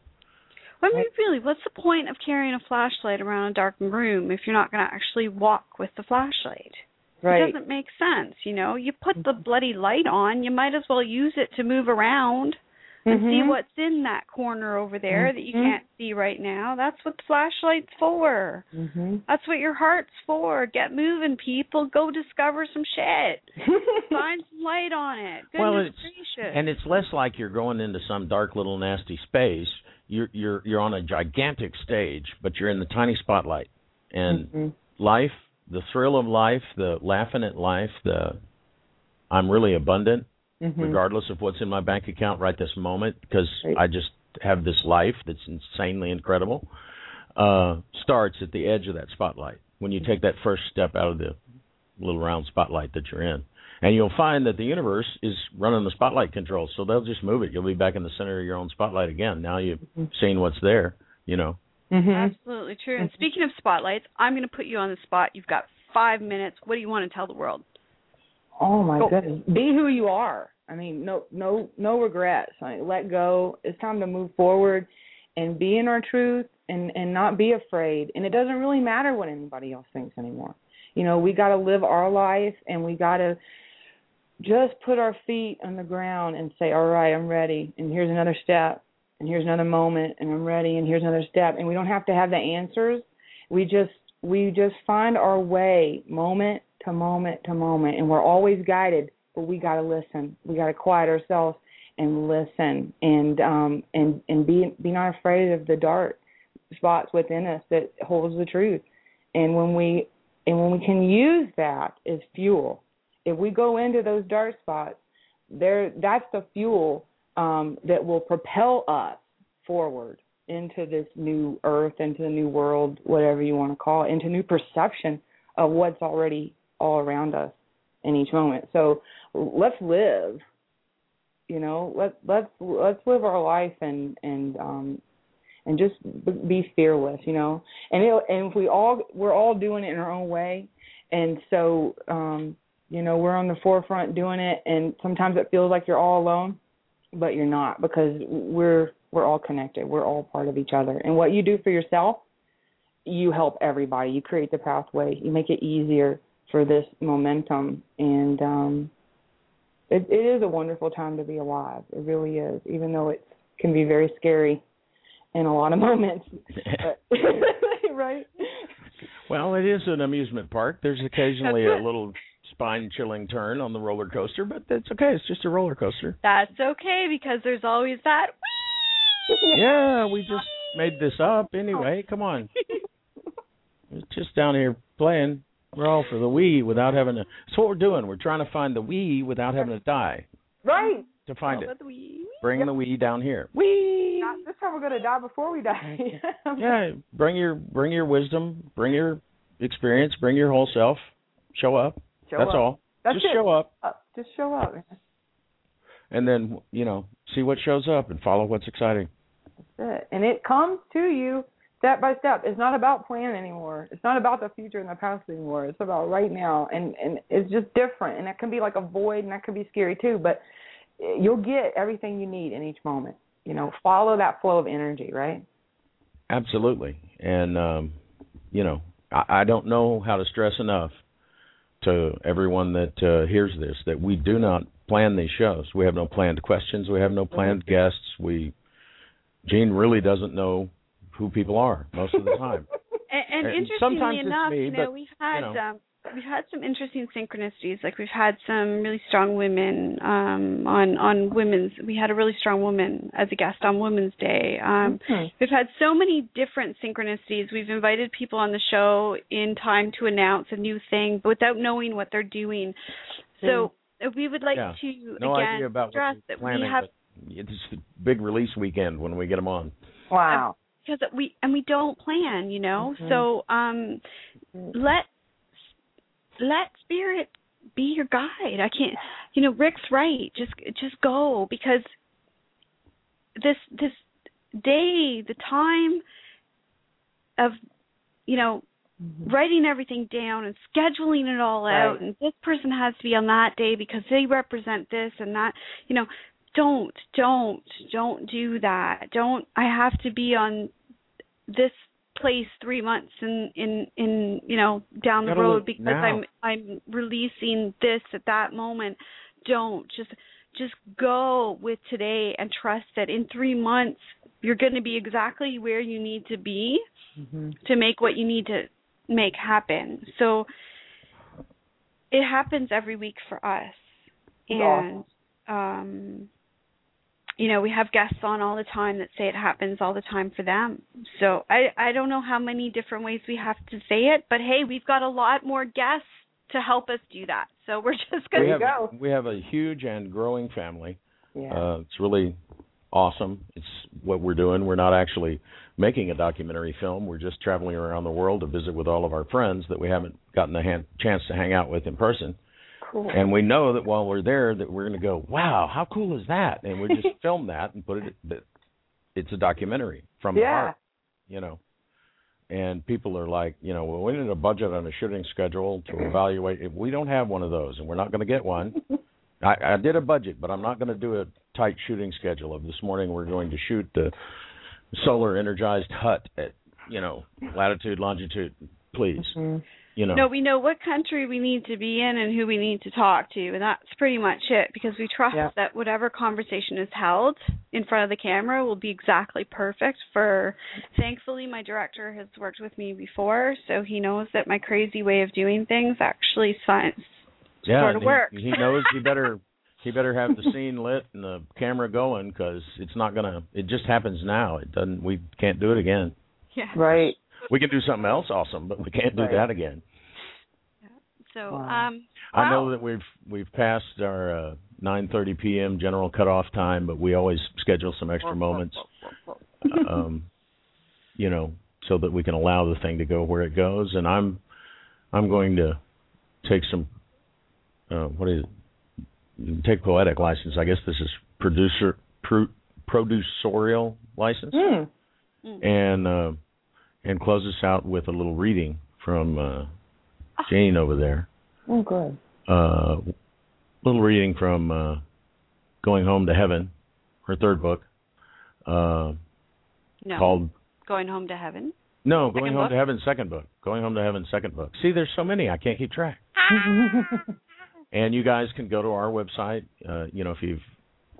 I mean, really, what's the point of carrying a flashlight around a darkened room if you're not going to actually walk with the flashlight? right. It doesn't make sense, you know. You put the bloody light on, you might as well use it to move around and see Mhm. what's in that corner over there that you Mhm. can't see right now. That's what the flashlight's for. Mhm. That's what your heart's for. Get moving, people. Go discover some shit. Shine some light on it. Goodness Well, it's- gracious. And it's less like you're going into some dark little nasty space. You're you're you're on a gigantic stage, but you're in the tiny spotlight. And Mhm. life, the thrill of life, the laughing at life, the I'm really abundant Mhm. regardless of what's in my bank account right this moment because Right. I just have this life that's insanely incredible. Uh, starts at the edge of that spotlight when you take that first step out of the little round spotlight that you're in, and you'll find that the universe is running the spotlight controls, so they'll just move it. You'll be back in the center of your own spotlight again. Now you've Mhm. seen what's there, you know. Mhm. Absolutely true. And speaking of spotlights, I'm going to put you on the spot. You've got five minutes. What do you want to tell the world? Oh my Go. goodness. Be who you are. I mean, no no no regrets. I mean, let go. It's time to move forward and be in our truth and and not be afraid. And it doesn't really matter what anybody else thinks anymore. You know, we got to live our life and we got to just put our feet on the ground and say, "All right, I'm ready." And here's another step. And here's another moment and I'm ready and here's another step. And we don't have to have the answers. We just we just find our way moment to moment to moment. And we're always guided but we got to listen. We got to quiet ourselves and listen. And um and and be be not afraid of the dark spots within us that holds the truth. And when we and when we can use that as fuel if we go into those dark spots there that's the fuel um that will propel us forward into this new earth, into the new world, whatever you want to call it, into new perception of what's already all around us in each moment. So let's live. You know, let let's let's live our life and and um and just be fearless. You know, and it, and if we all we're all doing it in our own way, and so um you know we're on the forefront doing it, and sometimes it feels like you're all alone, but you're not because we're we're all connected. We're all part of each other. And what you do for yourself, you help everybody. You create the pathway. You make it easier for this momentum. And um, it, it is a wonderful time to be alive. It really is, even though it can be very scary in a lot of moments. But, right? Well, it is an amusement park. There's occasionally a little spine-chilling turn on the roller coaster, but that's okay. It's just a roller coaster. That's okay because there's always that. Yeah, we just made this up anyway. Come on. Just down here playing. We're all for the we without having to. That's what we're doing. We're trying to find the we without having to die. Right. To find it, But we- bring the we down here. We. Not this time we're going to die before we die. Yeah, bring your bring your wisdom, bring your experience, bring your whole self. Show up. Show That's up. all. That's just it. show up, Uh, just show up. and then you know see what shows up and follow what's exciting. That's it. And it comes to you step by step. It's not about plan anymore. It's not about the future and the past anymore. It's about right now, and and it's just different. And that can be like a void, and that can be scary too. But you'll get everything you need in each moment. You know, follow that flow of energy, right? Absolutely. And um, you know, I, I don't know how to stress enough to everyone that uh, hears this that we do not plan these shows. We have no planned questions. We have no planned guests. We Jean really doesn't know who people are most of the time. And, and And interestingly enough, me, you know, but, we've had know. um, we've had some interesting synchronicities. Like we've had some really strong women um, on on women's. We had a really strong woman as a guest on Women's Day. Um, Mhm. We've had so many different synchronicities. We've invited people on the show in time to announce a new thing, but without knowing what they're doing. So uh, we would like Yeah. to No again idea about stress that we're planning, we have but it's the big release weekend when we get them on. Wow. Because we and we don't plan, you know. Mhm. So um let let spirit be your guide. I can't you know, Rick's right. Just just go because this this day, the time of you know, writing everything down and scheduling it all out and this person has to be on that day because they represent this and that you know don't don't don't do that don't i have to be on this place 3 months in in in you know down the road because now. i'm i'm releasing this at that moment don't just just go with today and trust that in 3 months you're going to be exactly where you need to be Mm-hmm. to make what you need to make happen. So it happens every week for us. And um you know, we have guests on all the time that say it happens all the time for them. So I I don't know how many different ways we have to say it, but hey, we've got a lot more guests to help us do that. So we're just going to go. we have a huge and growing family. Yeah. Uh, it's really awesome. It's what we're doing. We're not actually making a documentary film. We're just traveling around the world to visit with all of our friends that we haven't gotten a hand, chance to hang out with in person. Cool. And we know that while we're there, that we're going to go, "Wow, how cool is that?" And we just film that and put it. It's a documentary from the yeah. heart, you know. And people are like, you know, well, we need a budget on a shooting schedule to evaluate. If we don't have one of those, and we're not going to get one. I, I did a budget, but I'm not going to do a tight shooting schedule. Of this morning, we're going to shoot the solar energized hut at, you know, latitude, longitude. Please, Mhm. You know. No, we know what country we need to be in and who we need to talk to, and that's pretty much it because we trust Yeah. that whatever conversation is held in front of the camera will be exactly perfect for thankfully my director has worked with me before, so he knows that my crazy way of doing things actually si- yeah, sort of and he- works. He, knows he better he better have the scene lit and the camera going because it's not gonna. It just happens now. It doesn't. We can't do it again. yeah. Right. We can do something else awesome, but we can't do Right. that again. So, Wow. um I know that we've we've passed our uh, 9:30 p.m. general cutoff time, but we always schedule some extra moments. um, you know, so that we can allow the thing to go where it goes. And I'm I'm going to take some uh, what is it? Take poetic license. I guess this is producer pro, producerial license, Mm. and uh, and close us out with a little reading from uh, Jane over there. Oh, good. Uh, little reading from uh, Going Home to Heaven, her third book. Uh, no. called Going home to heaven. No, Second Going Home book? to Heaven, second book. Going Home to Heaven, second book. See, there's so many, I can't keep track. And you guys can go to our website. Uh, you know, if you've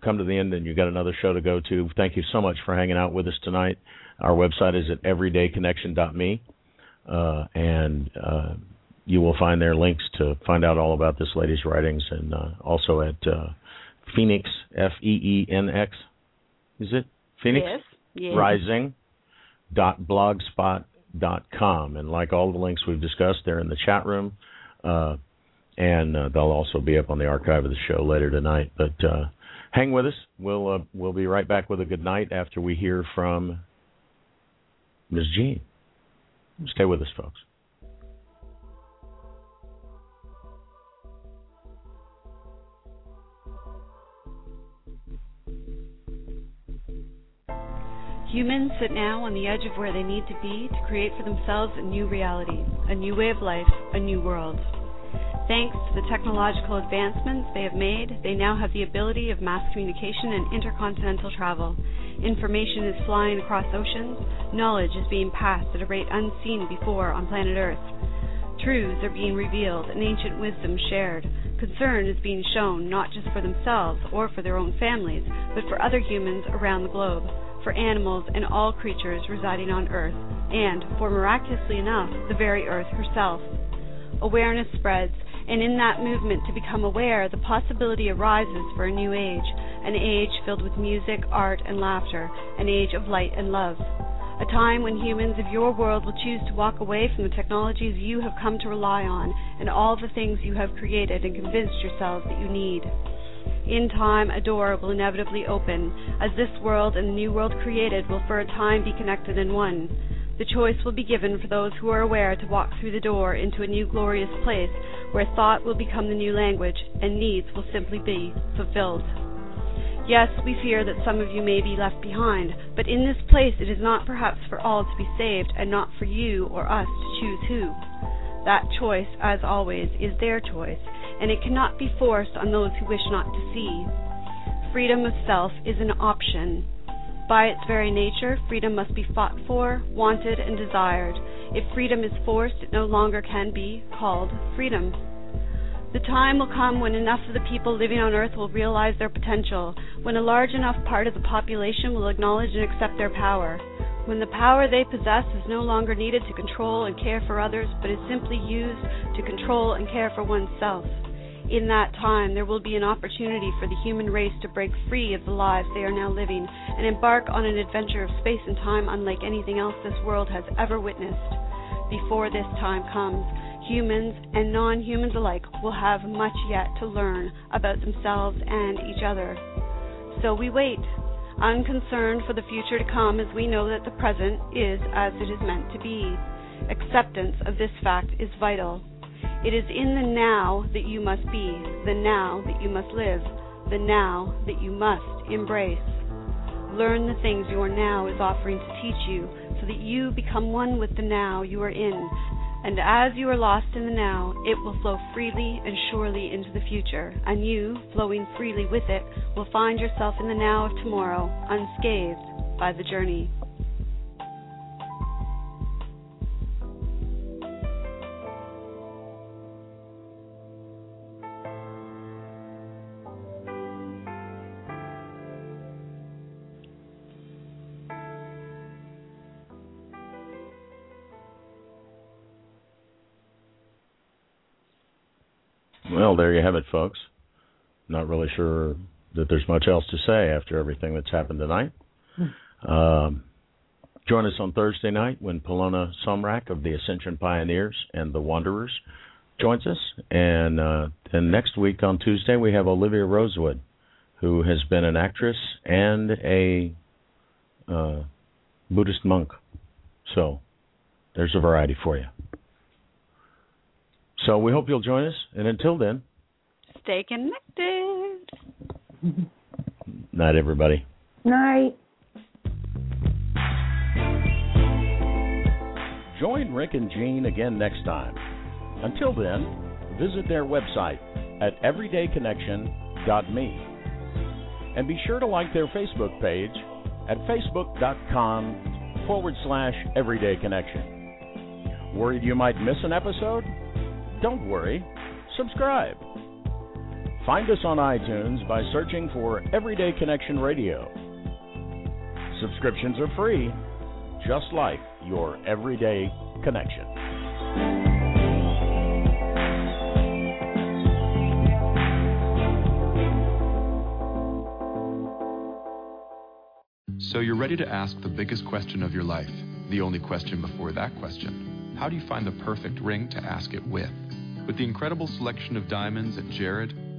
come to the end and you've got another show to go to, thank you so much for hanging out with us tonight. Our website is at everydayconnection.me, uh, and uh, you will find there links to find out all about this lady's writings, and uh, also at uh, Phoenix F E E N X. Is it Phoenix? Yes. Yes. rising dot blogspot dot com and like all the links we've discussed they're in the chat room uh and uh, they'll also be up on the archive of the show later tonight but uh hang with us we'll uh, we'll be right back with a good night after we hear from Ms. Jean stay with us folks Humans sit now on the edge of where they need to be to create for themselves a new reality, a new way of life, a new world. Thanks to the technological advancements they have made, they now have the ability of mass communication and intercontinental travel. Information is flying across oceans, knowledge is being passed at a rate unseen before on planet Earth. Truths are being revealed and ancient wisdom shared. Concern is being shown not just for themselves or for their own families, but for other humans around the globe, for animals and all creatures residing on Earth, and, for miraculously enough, the very Earth herself. Awareness spreads, and in that movement to become aware, the possibility arises for a new age, an age filled with music, art, and laughter, an age of light and love. A time when humans of your world will choose to walk away from the technologies you have come to rely on and all the things you have created and convinced yourselves that you need. In time, a door will inevitably open, as this world and the new world created will for a time be connected in one. The choice will be given for those who are aware to walk through the door into a new glorious place where thought will become the new language and needs will simply be fulfilled. Yes, we fear that some of you may be left behind, but in this place it is not perhaps for all to be saved, and not for you or us to choose who. That choice, as always, is their choice, and it cannot be forced on those who wish not to see. Freedom of self is an option. By its very nature, freedom must be fought for, wanted, and desired. If freedom is forced, it no longer can be called freedom. The time will come when enough of the people living on earth will realize their potential, when a large enough part of the population will acknowledge and accept their power, when the power they possess is no longer needed to control and care for others, but is simply used to control and care for oneself. In that time, there will be an opportunity for the human race to break free of the lives they are now living and embark on an adventure of space and time unlike anything else this world has ever witnessed. Before this time comes, humans and non humans alike will have much yet to learn about themselves and each other. So we wait, unconcerned for the future to come as we know that the present is as it is meant to be. Acceptance of this fact is vital. It is in the now that you must be, the now that you must live, the now that you must embrace. Learn the things your now is offering to teach you so that you become one with the now you are in. And as you are lost in the now, it will flow freely and surely into the future, and you, flowing freely with it, will find yourself in the now of tomorrow, unscathed by the journey. There you have it, folks. Not really sure that there's much else to say after everything that's happened tonight. Um, join us on Thursday night when Polona Somrak of the Ascension Pioneers and the Wanderers joins us, and uh, then next week on Tuesday we have Olivia Rosewood, who has been an actress and a uh, Buddhist monk. So there's a variety for you. So we hope you'll join us, and until then, Stay connected. night, everybody. Night. Join Rick and Jean again next time. Until then, visit their website at everydayconnection.me. And be sure to like their Facebook page at facebook.com forward slash everydayconnection. Worried you might miss an episode? Don't worry, subscribe. Find us on iTunes by searching for Everyday Connection Radio. Subscriptions are free, just like your everyday connection. So you're ready to ask the biggest question of your life, the only question before that question. How do you find the perfect ring to ask it with? With the incredible selection of diamonds at Jared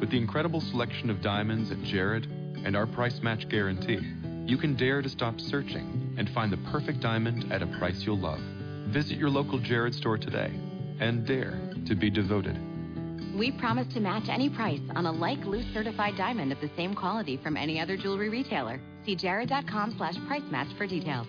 With the incredible selection of diamonds at Jared and our price match guarantee, you can dare to stop searching and find the perfect diamond at a price you'll love. Visit your local Jared store today and dare to be devoted. We promise to match any price on a like loose certified diamond of the same quality from any other jewelry retailer. See jared.com slash price match for details.